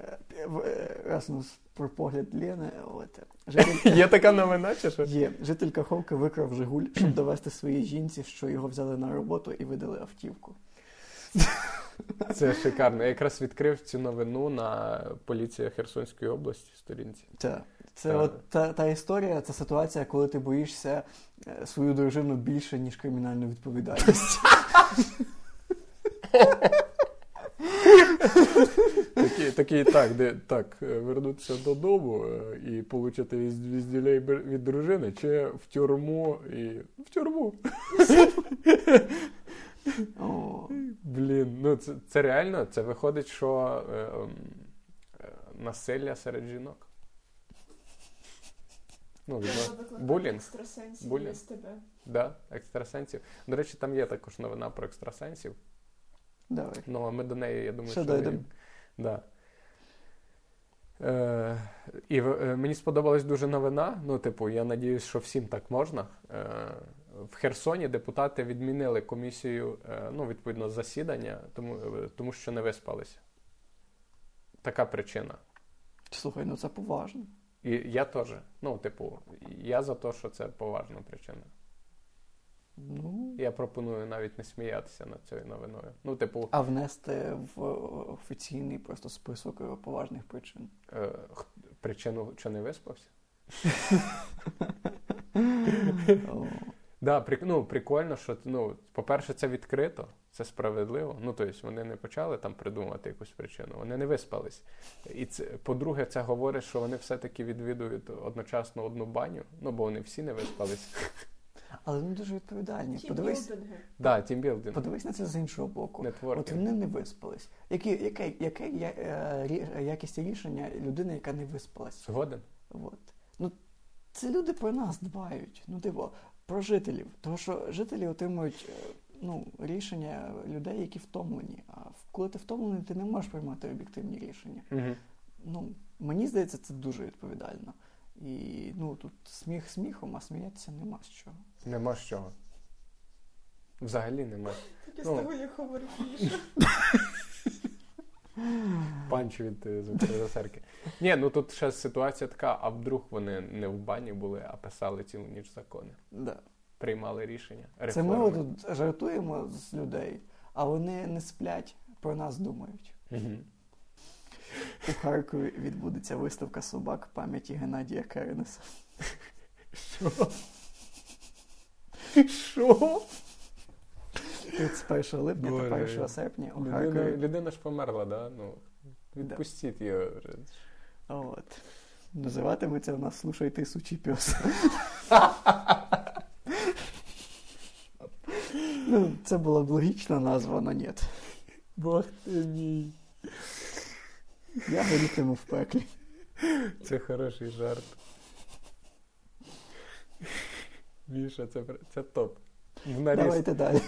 е, е, раз у нас про погляд Лени, от, жителька, Є така новина, чи що? є, житель Каховки викрав Жигуль, щоб довести своїй жінці, що його взяли на роботу і видали автівку. Це шикарно. Я якраз відкрив цю новину на поліція Херсонської області сторінці. Це, це Так. от та, та історія, це ситуація, коли ти боїшся е, свою дружину більше, ніж кримінальну відповідальність. Такі, такі так, де так, е, вернутися додому е, і отримати візділей від дружини, чи в тюрму і в тюрму. Блін, ну це, це реально, це виходить, що е, ем, е, насилля серед жінок. Ну, Треба булінг. екстрасенсів Булінг. тебе. Да, екстрасенсів. До речі, там є також новина про екстрасенсів. Давай. Ну, а ми до неї, я думаю, Ще що дойдемо. Да. Е, і е, мені сподобалась дуже новина. Ну, типу, я надіюсь, що всім так можна. Е, в Херсоні депутати відмінили комісію, е, ну, відповідно, засідання, тому, е, тому що не виспалися. Така причина. Слухай, ну це поважно. І я теж. Ну, типу, я за те, що це поважна причина. Ну, Я пропоную навіть не сміятися над цією новиною. Ну, типу, а внести в офіційний просто список е, поважних причин. е, причину, що не виспався. Да, ну, прикольно, що ну, по-перше, це відкрито, це справедливо. Ну, тобто вони не почали там придумувати якусь причину, вони не виспались. І це, по-друге, це говорить, що вони все-таки відвідують одночасно одну баню, ну бо вони всі не виспались. Але вони дуже відповідальні. Подивись. Да, тімбілдинг, подивись на це з іншого боку. От вони не виспались. Які, яке, яке я- е, рі- якість рішення людини, яка не виспалась? Згоден? От. Ну, це люди про нас дбають. Ну, типу, про жителів. Тому що жителі отримують е, ну, рішення людей, які втомлені. А в- коли ти втомлений, ти не можеш приймати об'єктивні рішення. Угу. Ну, мені здається, це дуже відповідально. І ну, тут сміх сміхом, а сміятися нема з чого. Нема з чого. Взагалі нема. Так я Ну. з тобою як говорив Панч від е, звукорежисерки. Ні, ну тут ще ситуація така, а вдруг вони не в бані були, а писали цілу ніч закони. Да. Приймали рішення. Це ми тут жартуємо з людей, а вони не сплять, про нас думають. Мгм. У Харкові відбудеться виставка собак пам'яті Геннадія Кернеса. Що? Що? 31 липня Боже. та 1 серпня у Людина, Харкові. людина ж померла, да? Ну, відпустіть її. вже. От. Називатиметься у нас Слушай ти сучий пес. ну, це була б логічна назва, але ні. Бог ти мій. Я горітиму в пеклі. Це хороший жарт. Міша, це, це топ. В наріз. Давайте далі.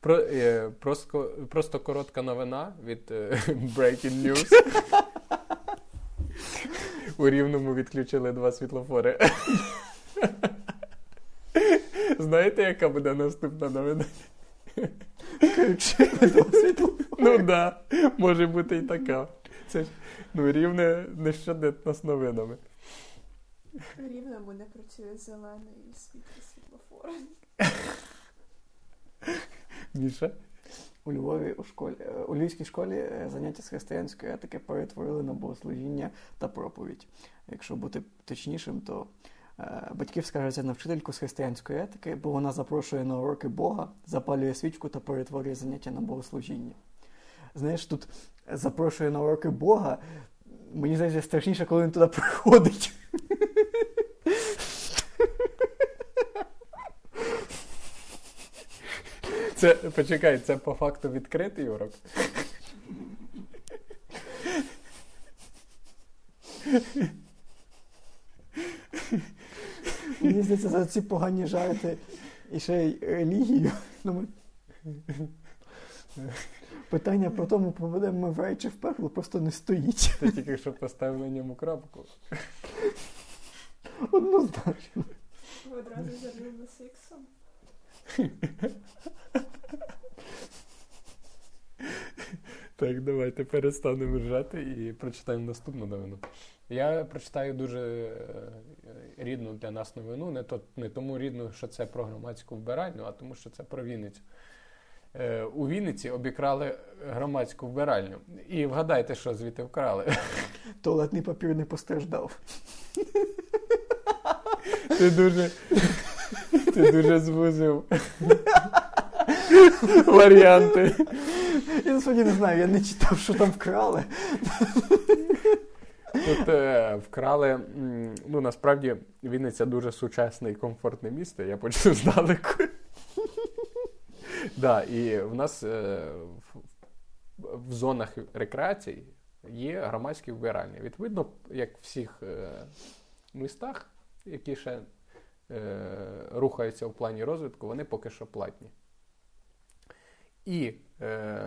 Про, е, просто, просто коротка новина від е, Breaking News. У Рівному відключили два світлофори. Знаєте, яка буде наступна новина? Включили світло. Ну да, може бути і така. Це ж ну, рівне нещоденно з новинами. Рівному не працює зелений світло світлофор. Міша? У Львові у школі у львівській школі е, заняття з християнської етики перетворили на богослужіння та проповідь. Якщо бути точнішим, то е, батьки скаржаться на вчительку з християнської етики, бо вона запрошує на уроки Бога, запалює свічку та перетворює заняття на богослужіння. Знаєш, тут запрошує на уроки Бога. Мені здається, страшніше, коли він туди приходить. Це почекай, це по факту відкритий урок. Мені здається, за ці погані жарти і ще й релігію. Ну. Питання про тому, попадемо ми в рай чи в пекло, просто не стоїть. Ти тільки що поставив на ньому крапку. Однозначно. Ви одразу забили сексом. Так, давайте перестанемо ржати і прочитаємо наступну новину. Я прочитаю дуже е, рідну для нас новину, не то не тому рідну, що це про громадську вбиральню, а тому, що це про Вінницю. Е, У Вінниці обікрали громадську вбиральню. І вгадайте, що звідти вкрали. Туалетний папір не постраждав. Ти дуже, ти дуже звузив варіанти. Я насправді не знаю, я не читав, що там вкрали. Тут е, вкрали. Ну насправді Вінниця дуже сучасне і комфортне місто. Я почну здалеку. Да, і в нас е, в, в зонах рекреації є громадські вбиральні. Відповідно, як в всіх е, містах, які ще е, рухаються в плані розвитку, вони поки що платні. І е,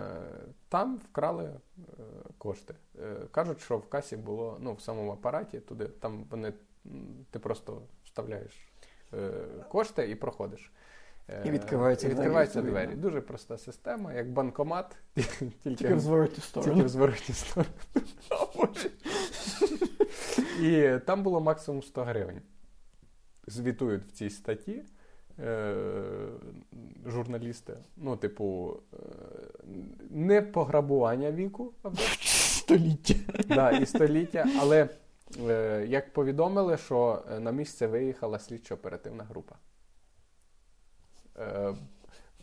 там вкрали е, кошти. Е, кажуть, що в касі було ну, в самому апараті, туди там вони ти просто вставляєш е, кошти і проходиш. Е, І відкриваються і двері, відкриваються відповідно. двері. Дуже проста система, як банкомат, тільки, Тільки в зворотню тільки в. О, Боже. І там було максимум 100 гривень. Звітують в цій статті журналісти. Ну, типу, е, не пограбування віку, а Століття. да, і століття, але е, як повідомили, що е, на місце виїхала слідчо-оперативна група. Е,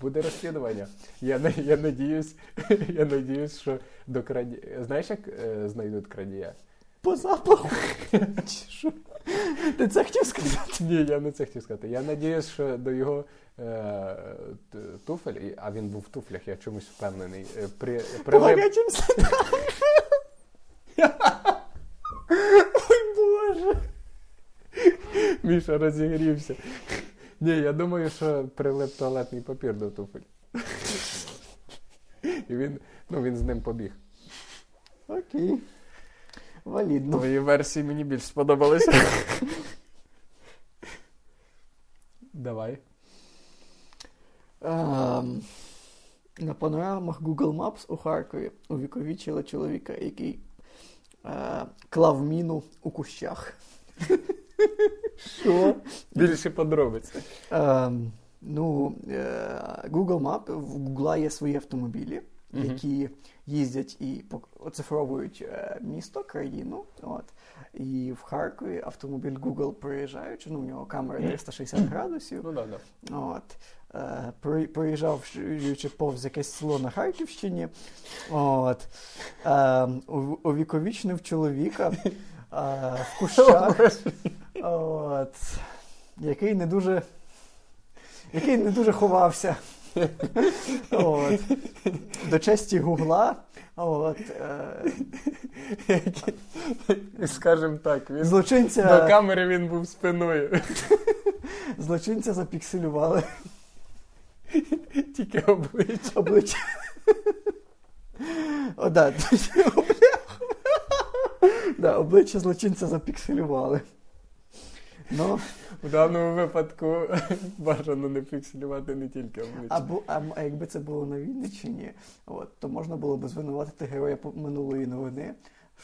буде розслідування. Я, я, надіюсь, я надіюсь, що до краді... Знаєш, як е, знайдуть крадія? По запаху. Чи що? Ти це хотів сказати? Ні, я не це хотів сказати. Я надіюсь, що до його е, туфель, а він був в туфлях, я чомусь впевнений. е, При, прилип... гарячим. Ой, Боже. Міша розігрівся. Ні, я думаю, що прилип туалетний папір до туфель. І він, ну, він з ним побіг. Окей. Валідно. Твої версії мені більш сподобалися. Давай. Ем, на панорамах Google Maps у Харкові увіковічили чоловіка, який е, клав міну у кущах. Що? Більше подробиць. Ем, ну, е, Google Map, в Google є свої автомобілі, які їздять і оцифровують е, місто, країну. От. І в Харкові автомобіль Google проїжджаючи, ну, у нього камера 360 градусів. Ну да, да. От. Е, проїжджавши повз якесь село на Харківщині, от, е, увіковічнив чоловіка е, в кущах, от, який не дуже. Який не дуже ховався. От. До честі Гугла. От, е, Скажем так, він злочинця, до камери він був спиною. злочинця запікселювали Тільки обличчя. обличчя. О, да. да, обличчя злочинця запікселювали. Ну, В даному випадку бажано не фіксувати не тільки обличчя. або, а, а якби це було на Вінниччині, от, то можна було б звинуватити героя минулої новини,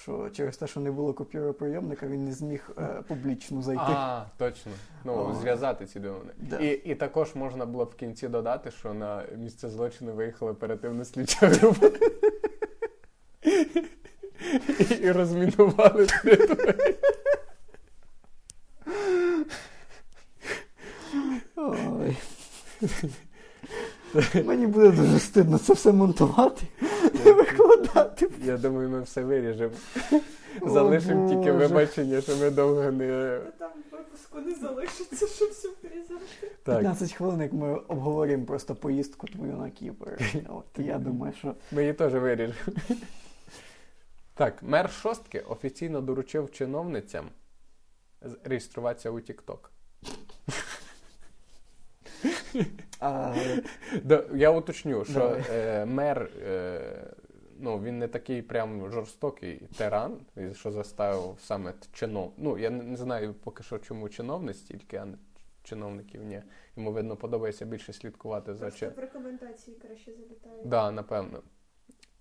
що через те, що не було копіроприйомника, він не зміг е, публічно зайти. А, точно. Ну, О. зв'язати ці домовини. Да. І, і також можна було б в кінці додати, що на місце злочину виїхала оперативна слідча група. І, і розмінували територію. Ой. Мені буде дуже стидно це все монтувати і викладати. Я думаю, ми все виріжемо. Залишимо тільки вибачення, що ми довго не. Там випуску не залишиться, щоб все врізати. 15 хвилин, як ми обговорюємо просто поїздку твою на Кіпр. От, я думаю, що ми її теж виріжемо. Так, мер шостки офіційно доручив чиновницям реєструватися у TikTok. А, Да, я уточню, що е, мер, е, ну, він не такий прям жорстокий тиран, що заставив саме чинов. Ну, я не, не знаю поки що, чому чиновниць тільки, а не чиновників ні. Йому, видно, подобається більше слідкувати за Просто чи. в рекомендації краще залітають. Да, напевно.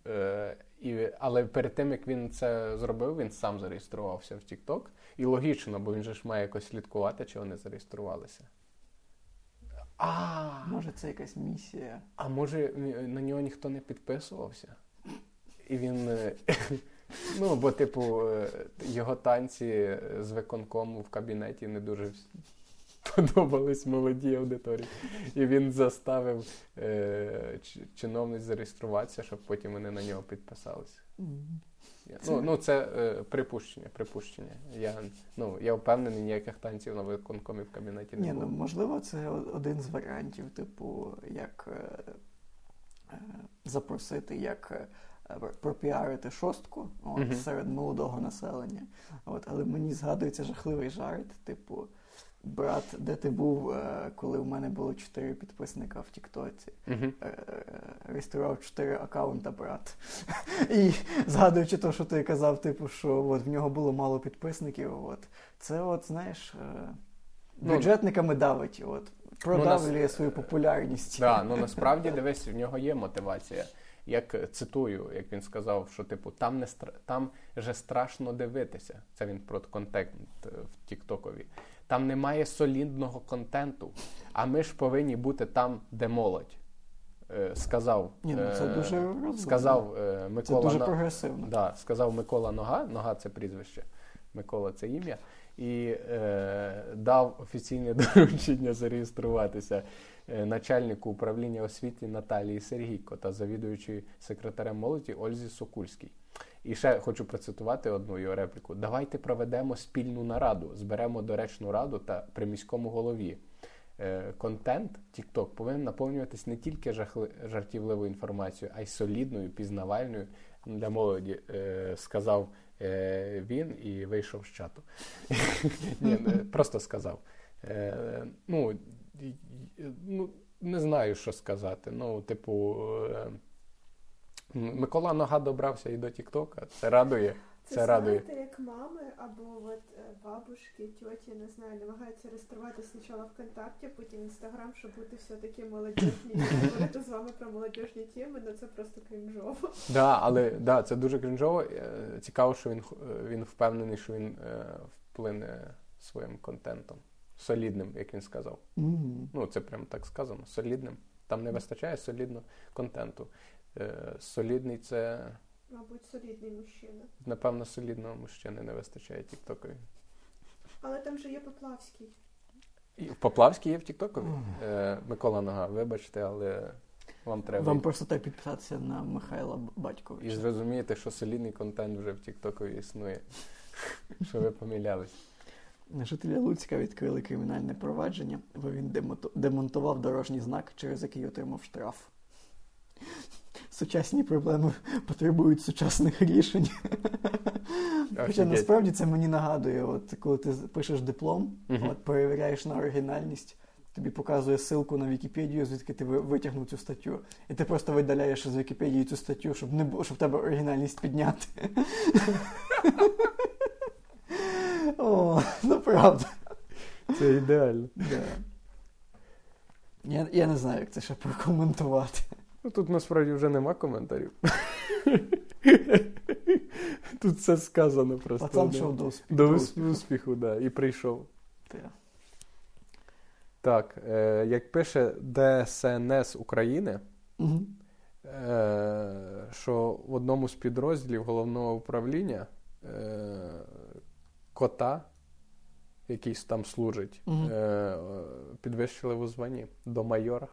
Е, і, але перед тим, як він це зробив, він сам зареєструвався в TikTok. І логічно, бо він же ж має якось слідкувати, чи вони зареєструвалися. А, може, це якась місія. а може на нього ніхто не підписувався? І він. е, Ну, бо, типу, е, його танці з виконкому в кабінеті не дуже подобались молодій аудиторії. І він заставив е, чиновниць зареєструватися, щоб потім вони на нього підписалися. Ну, ну це е, припущення, припущення. Я, ну, я впевнений, ніяких танців на виконкомі в кабінеті не Ні, ну можливо, це один з варіантів, типу, як е, е, запросити, як е, пропіарити шостку от, Мгм. серед молодого населення. От, але мені згадується жахливий жарт, типу. Брат, де ти був, е, коли у мене було 4 підписника в Тіктоці? Е, реєстрував 4 аккаунта брат. І згадуючи те, що ти казав, типу, що от в нього було мало підписників, от це, от, знаєш, е, Ну, бюджетниками давить, от, продавлює нас- свою популярність. Да, ну насправді дивись, в нього є мотивація. Як цитую, як він сказав, що типу там не стра... там же страшно дивитися. Це він про контент в Тіктокові. Там немає солідного контенту, а ми ж повинні бути там, де молодь. Е, сказав, Ні, ну це е, дуже сказав е, Це Микола дуже прогресивно. Да, сказав Микола Нога, Нога це прізвище, Микола це ім'я, і е, дав офіційне доручення зареєструватися начальнику управління освіти Наталії Сергійко та завідуючій секретарем молоді Ользі Сокульській. І ще хочу процитувати одну його репліку: давайте проведемо спільну нараду, зберемо доречну раду та при міському голові. Е, Контент TikTok повинен наповнюватись не тільки жахли... жартівливою інформацією, а й солідною, пізнавальною для молоді, е, сказав е, він і вийшов з чату. Просто сказав. Ну, ну, не знаю, що сказати. Ну, типу, Микола Нога добрався і до Тіктока. Це радує. Це, Це радує. знаєте, як мами або от е, бабушки, тьоті, не знаю, намагаються реєструвати спочатку ВКонтакті, потім Інстаграм, щоб бути все-таки молодіжні говорити з вами про молодіжні теми, ну це просто крінжово. Да, але да, це дуже крінжово. Е, Цікаво, що він, х- е, він впевнений, що він е, вплине своїм контентом. Солідним, як він сказав. Мгм. Ну, це прям так сказано. Солідним. Там не вистачає солідного контенту. Е, солідний це, Мабуть, солідний мужчина. напевно, солідного мужчини не вистачає Тіктокові. Але там же є Поплавський. І в Поплавській є в Тіктокові. Е, Микола Нога, вибачте, але вам треба. Вам просто треба підписатися на Михайла Б- І зрозумієте, що солідний контент вже в Тіктокові існує. Що ви помилялись. Жителі Луцька відкрили кримінальне провадження, бо він демонтував дорожній знак, через який отримав штраф. Сучасні проблеми потребують сучасних рішень. Хоча насправді це мені нагадує, от коли ти пишеш диплом, Мгм. от перевіряєш на оригінальність, тобі показує ссылку на Вікіпедію, звідки ти витягнув цю статтю. І ти просто видаляєш з Вікіпедії цю статтю, щоб не було, щоб в тебе оригінальність підняти. О, ну правда. Це ідеально. Я не знаю, як це ще прокоментувати. Ну тут насправді вже нема коментарів. Тут все сказано просто. Пацан да. шов до успіху. До усп- успіху, да, і прийшов. Та. Так, е, як пише ДСНС України, Мгм. е, що в одному з підрозділів головного управління е, кота, якийсь там служить, Мгм. е, е, підвищили у званні до майора.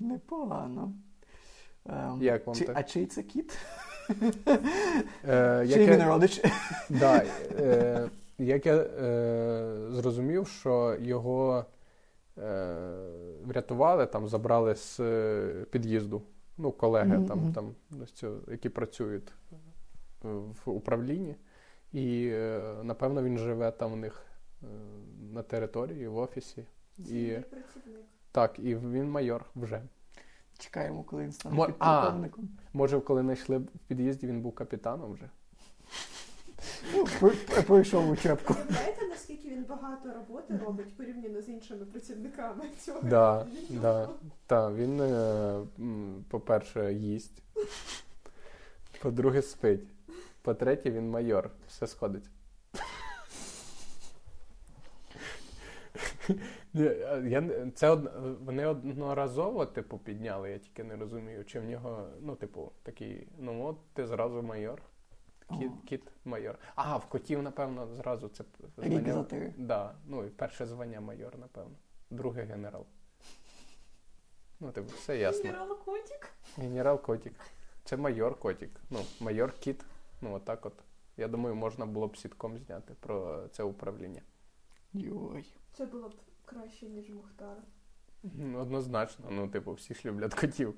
Непогано. Ем, Як вам чи, так? А чий це кіт? Е, Чий він родич? Да, е, як я е, зрозумів, що його е, врятували, там забрали з е, під'їзду. Ну, колеги Мгм, там, там, які працюють в управлінні. І е, напевно він живе там у них е, на території, в офісі. І працівник. Так, і він майор вже. Чекаємо, коли він стане Мо- підполковником. Може, коли знайшли в під'їзді, він був капітаном вже. Ну, про- Пройшов учебку. Уявляєте, наскільки він багато роботи робить порівняно з іншими працівниками цього? Да, да. Та, він, е, по-перше, їсть. По-друге, спить. По-третє, він майор. Все сходить. Ні, е, Я, це од, вони одноразово, типу, підняли, я тільки не розумію, чи в нього, ну, типу, такий, ну от ти зразу майор. Кіт, кіт майор. А, в котів, напевно, зразу це Рік за три. Да, ну і перше звання майор, напевно. Друге генерал. Ну, типу, все ясно. Генерал Котік. Генерал Котік. Це майор Котік. Ну, майор Кіт. Ну, отак от. Я думаю, можна було б сітком зняти про це управління. Йой. Це було б краще, ніж Мухтар. Ну, Однозначно, ну, типу, всі ж люблять котів.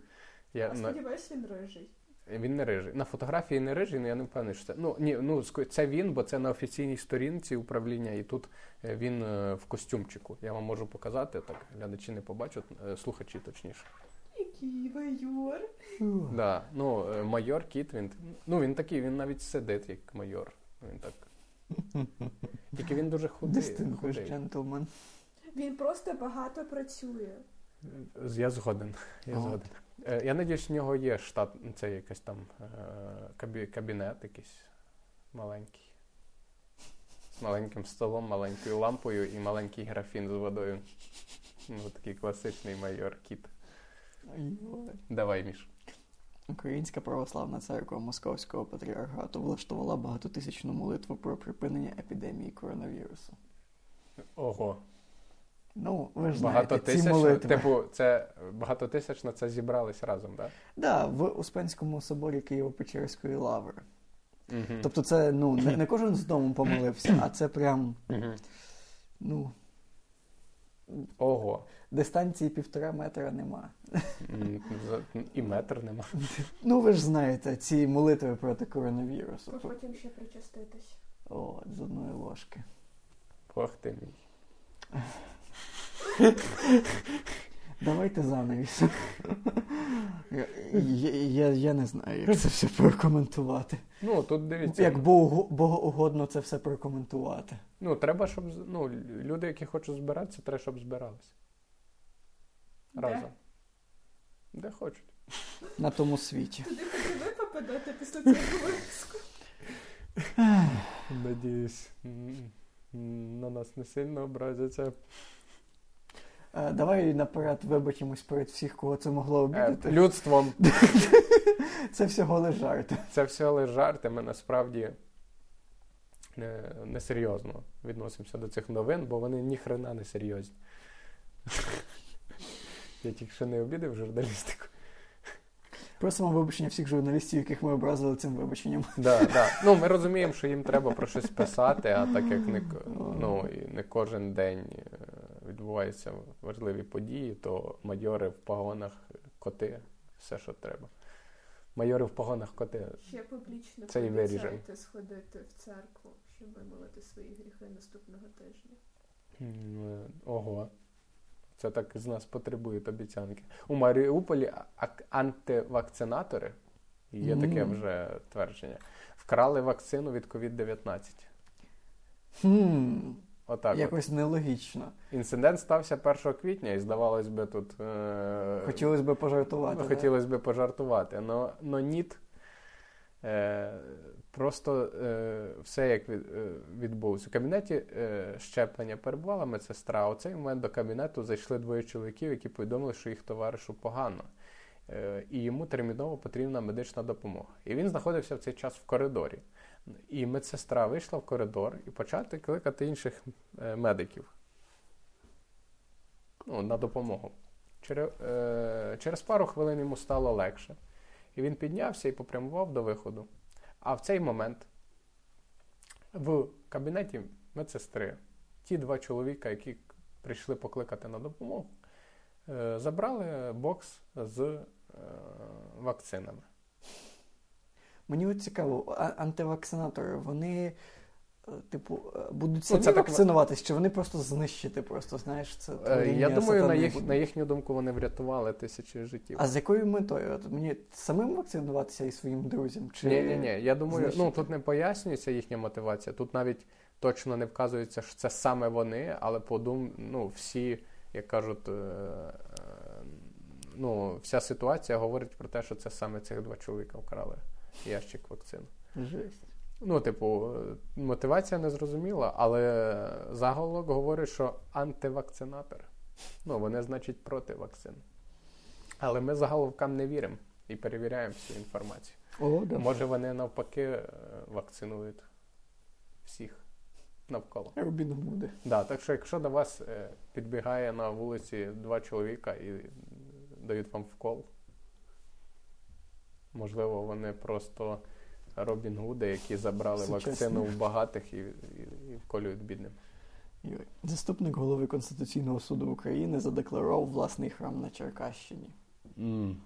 Я, на... сподіваюся, він рижий. Він не рижий. На фотографії не рижий, але я не впевнений, що це. Ну, ні, ну, це він, бо це на офіційній сторінці управління, і тут е, він е, в костюмчику. Я вам можу показати, так глядачі не побачать, е, слухачі точніше. Який майор. Да. Ну, майор Кіт, він, ну, він такий, він навіть сидить як майор. Він так. Тільки він дуже худий. Distinguished худий. gentleman. Він просто багато працює. Я згоден. Я От. згоден. Е, Я надіюсь, в нього є штат, це якийсь там е, кабінет якийсь маленький. З маленьким столом, маленькою лампою і маленький графін з водою. Ну, такий класичний майор кіт. Давай, Міш. Українська православна церква Московського патріархату влаштувала багатотисячну молитву про припинення епідемії коронавірусу. Ого. Ну, ви ж знаєте, ці молитви. типу, це багатотисячна, це зібрались разом, так? Да, в Успенському соборі Києво-Печерської лаври. Угу. Тобто це ну, не, не кожен з дому помолився, а це прям Угу. ну, Ого. дистанції півтора метра нема. І метр нема. Ну, ви ж знаєте, ці молитви проти А коронавірусу. потім ще причаститись. О, з одної ложки. Ох ти мій. Давайте занавіс. Я, я, я, не знаю, як це все прокоментувати. Ну, тут дивіться. Як Богу, богоугодно це все прокоментувати. Ну, треба, щоб ну, люди, які хочуть збиратися, треба, щоб збиралися. Разом. Де хочуть. На тому світі. Туди куди ви попадете після цього випуску. Надіюсь, на нас не сильно образяться. Е, Давай наперед вибачимось перед всіх, кого це могло Е, обідати. людством Це всього лиш жарти. це все лише жарти. Ми насправді не, несерйозно відносимося до цих новин, бо вони ніхрена не серйозні. Я тільки що не обідав журналістику. Просимо вибачення всіх журналістів, яких ми образили цим вибаченням. Да, да. Ну, ми розуміємо, що їм треба про щось писати, а так як не, ну, не кожен день е, відбуваються важливі події, то майори в погонах, коти, все, що треба. Майори в погонах коти. Ще публічно Це і сходити в церкву, щоб вимолити свої гріхи наступного тижня. Е, Ого. Це так з нас потребують обіцянки. У Маріуполі антивакцинатори, є таке вже твердження, вкрали вакцину від COVID-19. Хм, Отак. от. якось нелогічно. Інцидент стався 1 квітня, і здавалось би, тут е... Хотілося б пожартувати. ну, хотілося б пожартувати. Но, но ніт. Е... Просто е... все як від... е, відбулося. У кабінеті е... щеплення перебувала медсестра. У цей момент до кабінету зайшли двоє чоловіків, які повідомили, що їх товаришу погано. Е, І йому терміново потрібна медична допомога. І він знаходився в цей час в коридорі. І медсестра вийшла в коридор і почати кликати інших е, медиків ну, на допомогу. Через, е, через пару хвилин йому стало легше. І він піднявся і попрямував до виходу. А в цей момент в кабінеті медсестри ті два чоловіка, які прийшли покликати на допомогу, е, забрали бокс з е, вакцинами. Мені от цікаво, антивакцинатори, вони е, типу, е, будуть Ну, самі це так- чи вони просто знищити, просто, знаєш, це Е, Я думаю, на, їх, буде. на їхню думку, вони врятували тисячі життів. А з якою метою? От мені самим вакцинуватися і своїм друзям? Чи... Ні, ні, ні. Я думаю, ну тут не пояснюється їхня мотивація. Тут навіть точно не вказується, що це саме вони, але подум, ну, всі, як кажуть, е, ну, вся ситуація говорить про те, що це саме цих два чоловіка вкрали ящик вакцин. Жесть. Ну, типу, мотивація не зрозуміла, але заголовок говорить, що антивакцинатор. Ну, вони, значить, проти вакцин. Але ми заголовкам не віримо і перевіряємо всю інформацію. О, да. Може, вони навпаки е, вакцинують всіх навколо. Робін Гуди. Да, так що, якщо до вас е, підбігає на вулиці два чоловіка і дають вам вкол, можливо, вони просто Робін Гуди, які забрали Сучасні. вакцину в багатих і, і, і вколюють бідним. Заступник голови Конституційного суду України задекларував власний храм на Черкащині.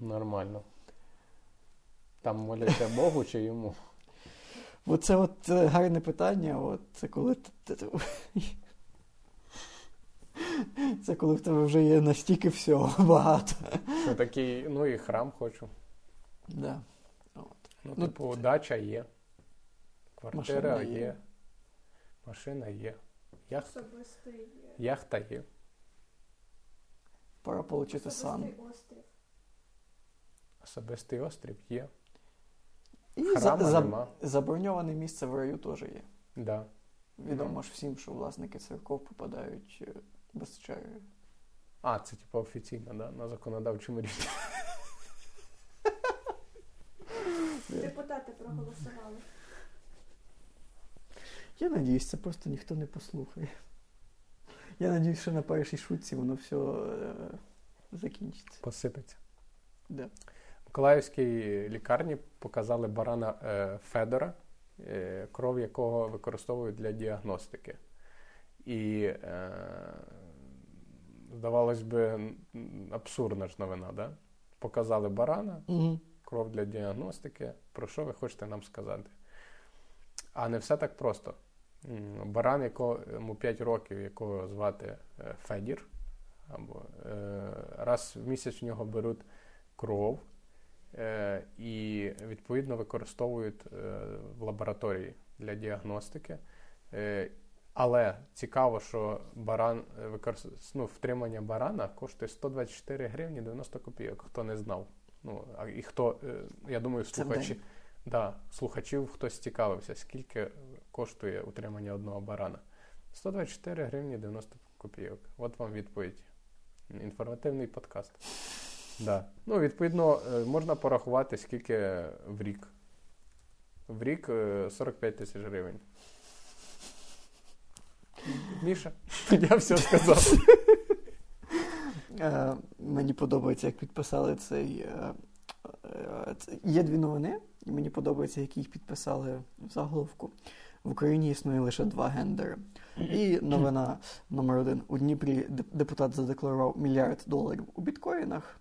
нормально. Там моляться Богу чи йому? Оце от е, гарне питання. От це коли це коли в тебе вже є настільки всього багато. Що такий, ну і храм хочу. Да. От. Ну, Ну, типу, дача є, квартира Машина є. є. машина є, яхта, Особистий, е, яхта є. Пора отримати особистий острів. Особистий острів є. І Храма за, за, нема. заброньоване місце в раю теж є. Да. Відомо ж всім, що власники церков попадають е, без черги. А, це типу офіційно, да? на законодавчому рівні. Депутати проголосували. Я надіюсь, це просто ніхто не послухає. Я надіюсь, що на першій шутці воно все е, закінчиться. Посипеться. Да. В Миколаївській лікарні показали барана е, Федора, е, кров якого використовують для діагностики. І е, здавалось би, абсурдна ж новина, да? Показали барана, Угу. Кров для діагностики. Про що ви хочете нам сказати? А не все так просто. Баран, якому 5 років, якого звати е, Федір, або, е, раз в місяць в нього беруть кров е, і відповідно використовують в лабораторії для діагностики. Але цікаво, що баран ну, втримання барана коштує 124 гривні 90 копійок, хто не знав. Ну, і хто, е, я думаю, слухачі, да, слухачів хтось цікавився, скільки коштує утримання одного барана. 124 гривні 90 копійок. От вам відповідь. Інформативний подкаст. Да. Ну, відповідно, е, можна порахувати, скільки в рік. В рік е, 45 тисяч гривень. Міша, я все сказав. Е, мені подобається, як підписали цей. Е, е, є дві новини, і мені подобається, як їх підписали в заголовку. В Україні існує лише два гендери. І новина номер один. У Дніпрі депутат задекларував мільярд доларів у біткоїнах.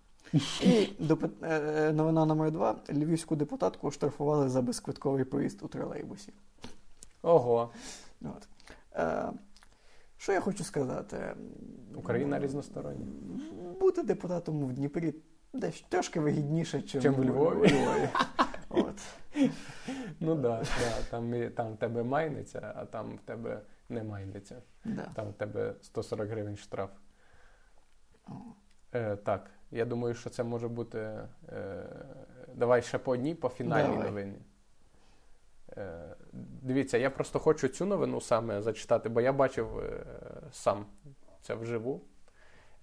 І е, новина номер два. Львівську депутатку оштрафували за безквитковий проїзд у тролейбусі. Ого. От. Що я хочу сказати? Україна різностороння. Бути депутатом в Дніпрі десь трошки вигідніше, чим, Чим в Львові. От. Ну так, да, да, там, там в тебе майниться, а там в тебе не майниться. Да. Там в тебе 140 гривень штраф. Е, так, я думаю, що це може бути. Е, давай ще по одній, по фінальній новині. Е, дивіться, я просто хочу цю новину саме зачитати, бо я бачив е, сам це вживу.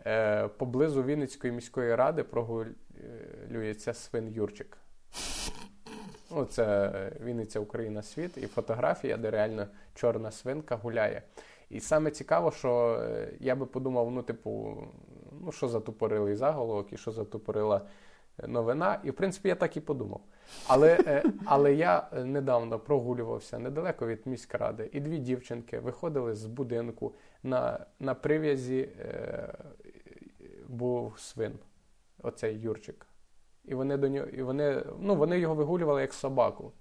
Е, поблизу Вінницької міської ради прогулюється свин Юрчик. Ну, це Вінниця Україна світ і фотографія, де реально чорна свинка гуляє. І саме цікаво, що я би подумав, ну, типу, ну що за тупорилий заголовок і що за тупорила е, новина. І в принципі я так і подумав. Але, е, але я недавно прогулювався недалеко від міськради, і дві дівчинки виходили з будинку на, на прив'язі е, був свин, оцей Юрчик. І вони до нього, і вони, ну, вони його вигулювали як собаку.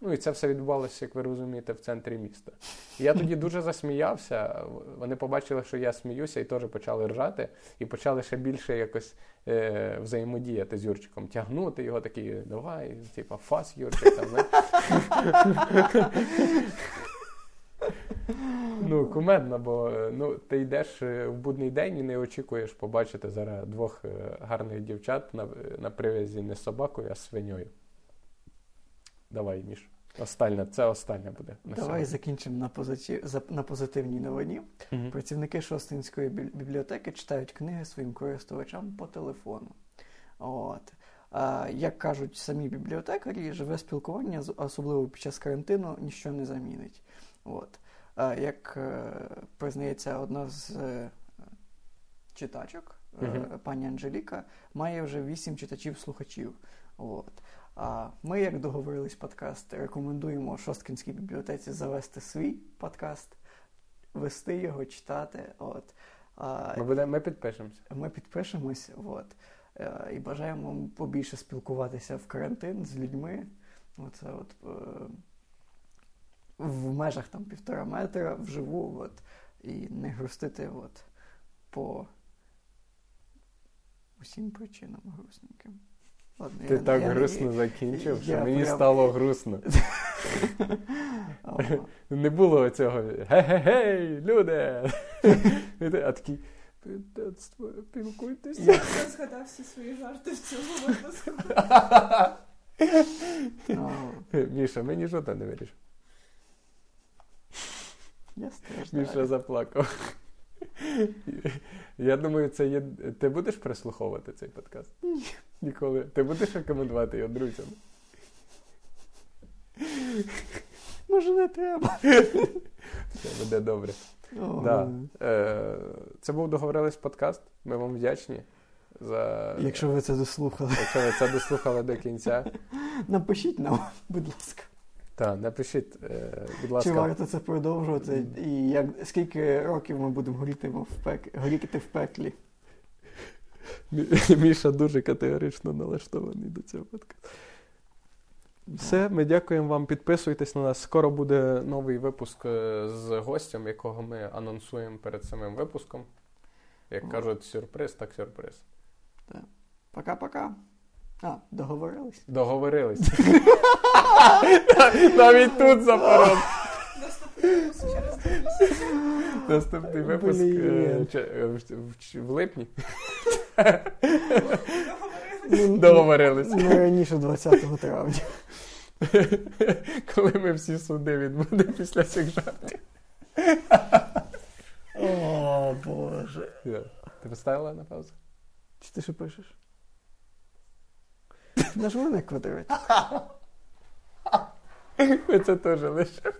Ну і це все відбувалося, як ви розумієте, в центрі міста. І я тоді дуже засміявся. Вони побачили, що я сміюся, і теж почали ржати, і почали ще більше якось е, взаємодіяти з Юрчиком, тягнути його такий, давай, типа, фас, Юрчик. Там, Ну, кумедно, бо ну, ти йдеш е, в будний день і не очікуєш побачити зараз двох е, гарних дівчат на на привязі не з собакою, а з свиньою. Давай, Міш. Остання, це остання буде. На Давай сьогодні. закінчимо на позитив, на позитивній новині. Угу. Працівники Шостинської бібліотеки читають книги своїм користувачам по телефону. От. А, Як кажуть самі бібліотекарі, живе спілкування, особливо під час карантину, ніщо не замінить. От. А, Як е, признається одна з е, читачок, угу. пані Анжеліка, має вже вісім читачів-слухачів. От. А ми, як договорились подкаст, рекомендуємо Шосткінській бібліотеці завести свій подкаст, вести його, читати. От. А, Ми будемо, ми підпишемося. Ми підпишемось, от. Е, і бажаємо побільше спілкуватися в карантин з людьми. Оце от е, в межах там півтора метра вживу, от, і не грустити от, по усім причинам грустненьким. Ладно, Ти я, так я, грустно я, закінчив, що мені прям... стало грустно. Не було цього гей-гей-гей, люди! А такий мистецтво, спілкуйтеся. Я згадав всі свої жарти в цьому випуску. Міша, мені жодна не вирішив. Я Міша заплакав. Я думаю, це є. Ти будеш прислуховувати цей подкаст? Ні. Ніколи. Ти будеш рекомендувати його друзям? Може, не треба. Це буде добре. Да. Е, Це був договорились подкаст. Ми вам вдячні. за... Якщо ви це дослухали. Якщо ви це дослухали до кінця. Напишіть нам, будь ласка. Так, напишіть, е, будь ласка. Чи варто це продовжувати? І як, скільки років ми будемо горіти в, пек... горіти в пеклі? Міша дуже категорично налаштований до цього подкасту. Все, ми дякуємо вам. Підписуйтесь на нас. Скоро буде новий випуск е, з гостем, якого ми анонсуємо перед самим випуском. Як кажуть, сюрприз, так сюрприз. Пока-пока. А, договорились? Договорились. Навіть тут запорон. Наступний випуск е, е, в липні. Договорились. Не раніше 20 травня. Коли ми всі суди відбудемо після цих жартів. О, Боже. Ти поставила на паузу? Чи ти що пишеш? На квадрат. Ми це теж лише.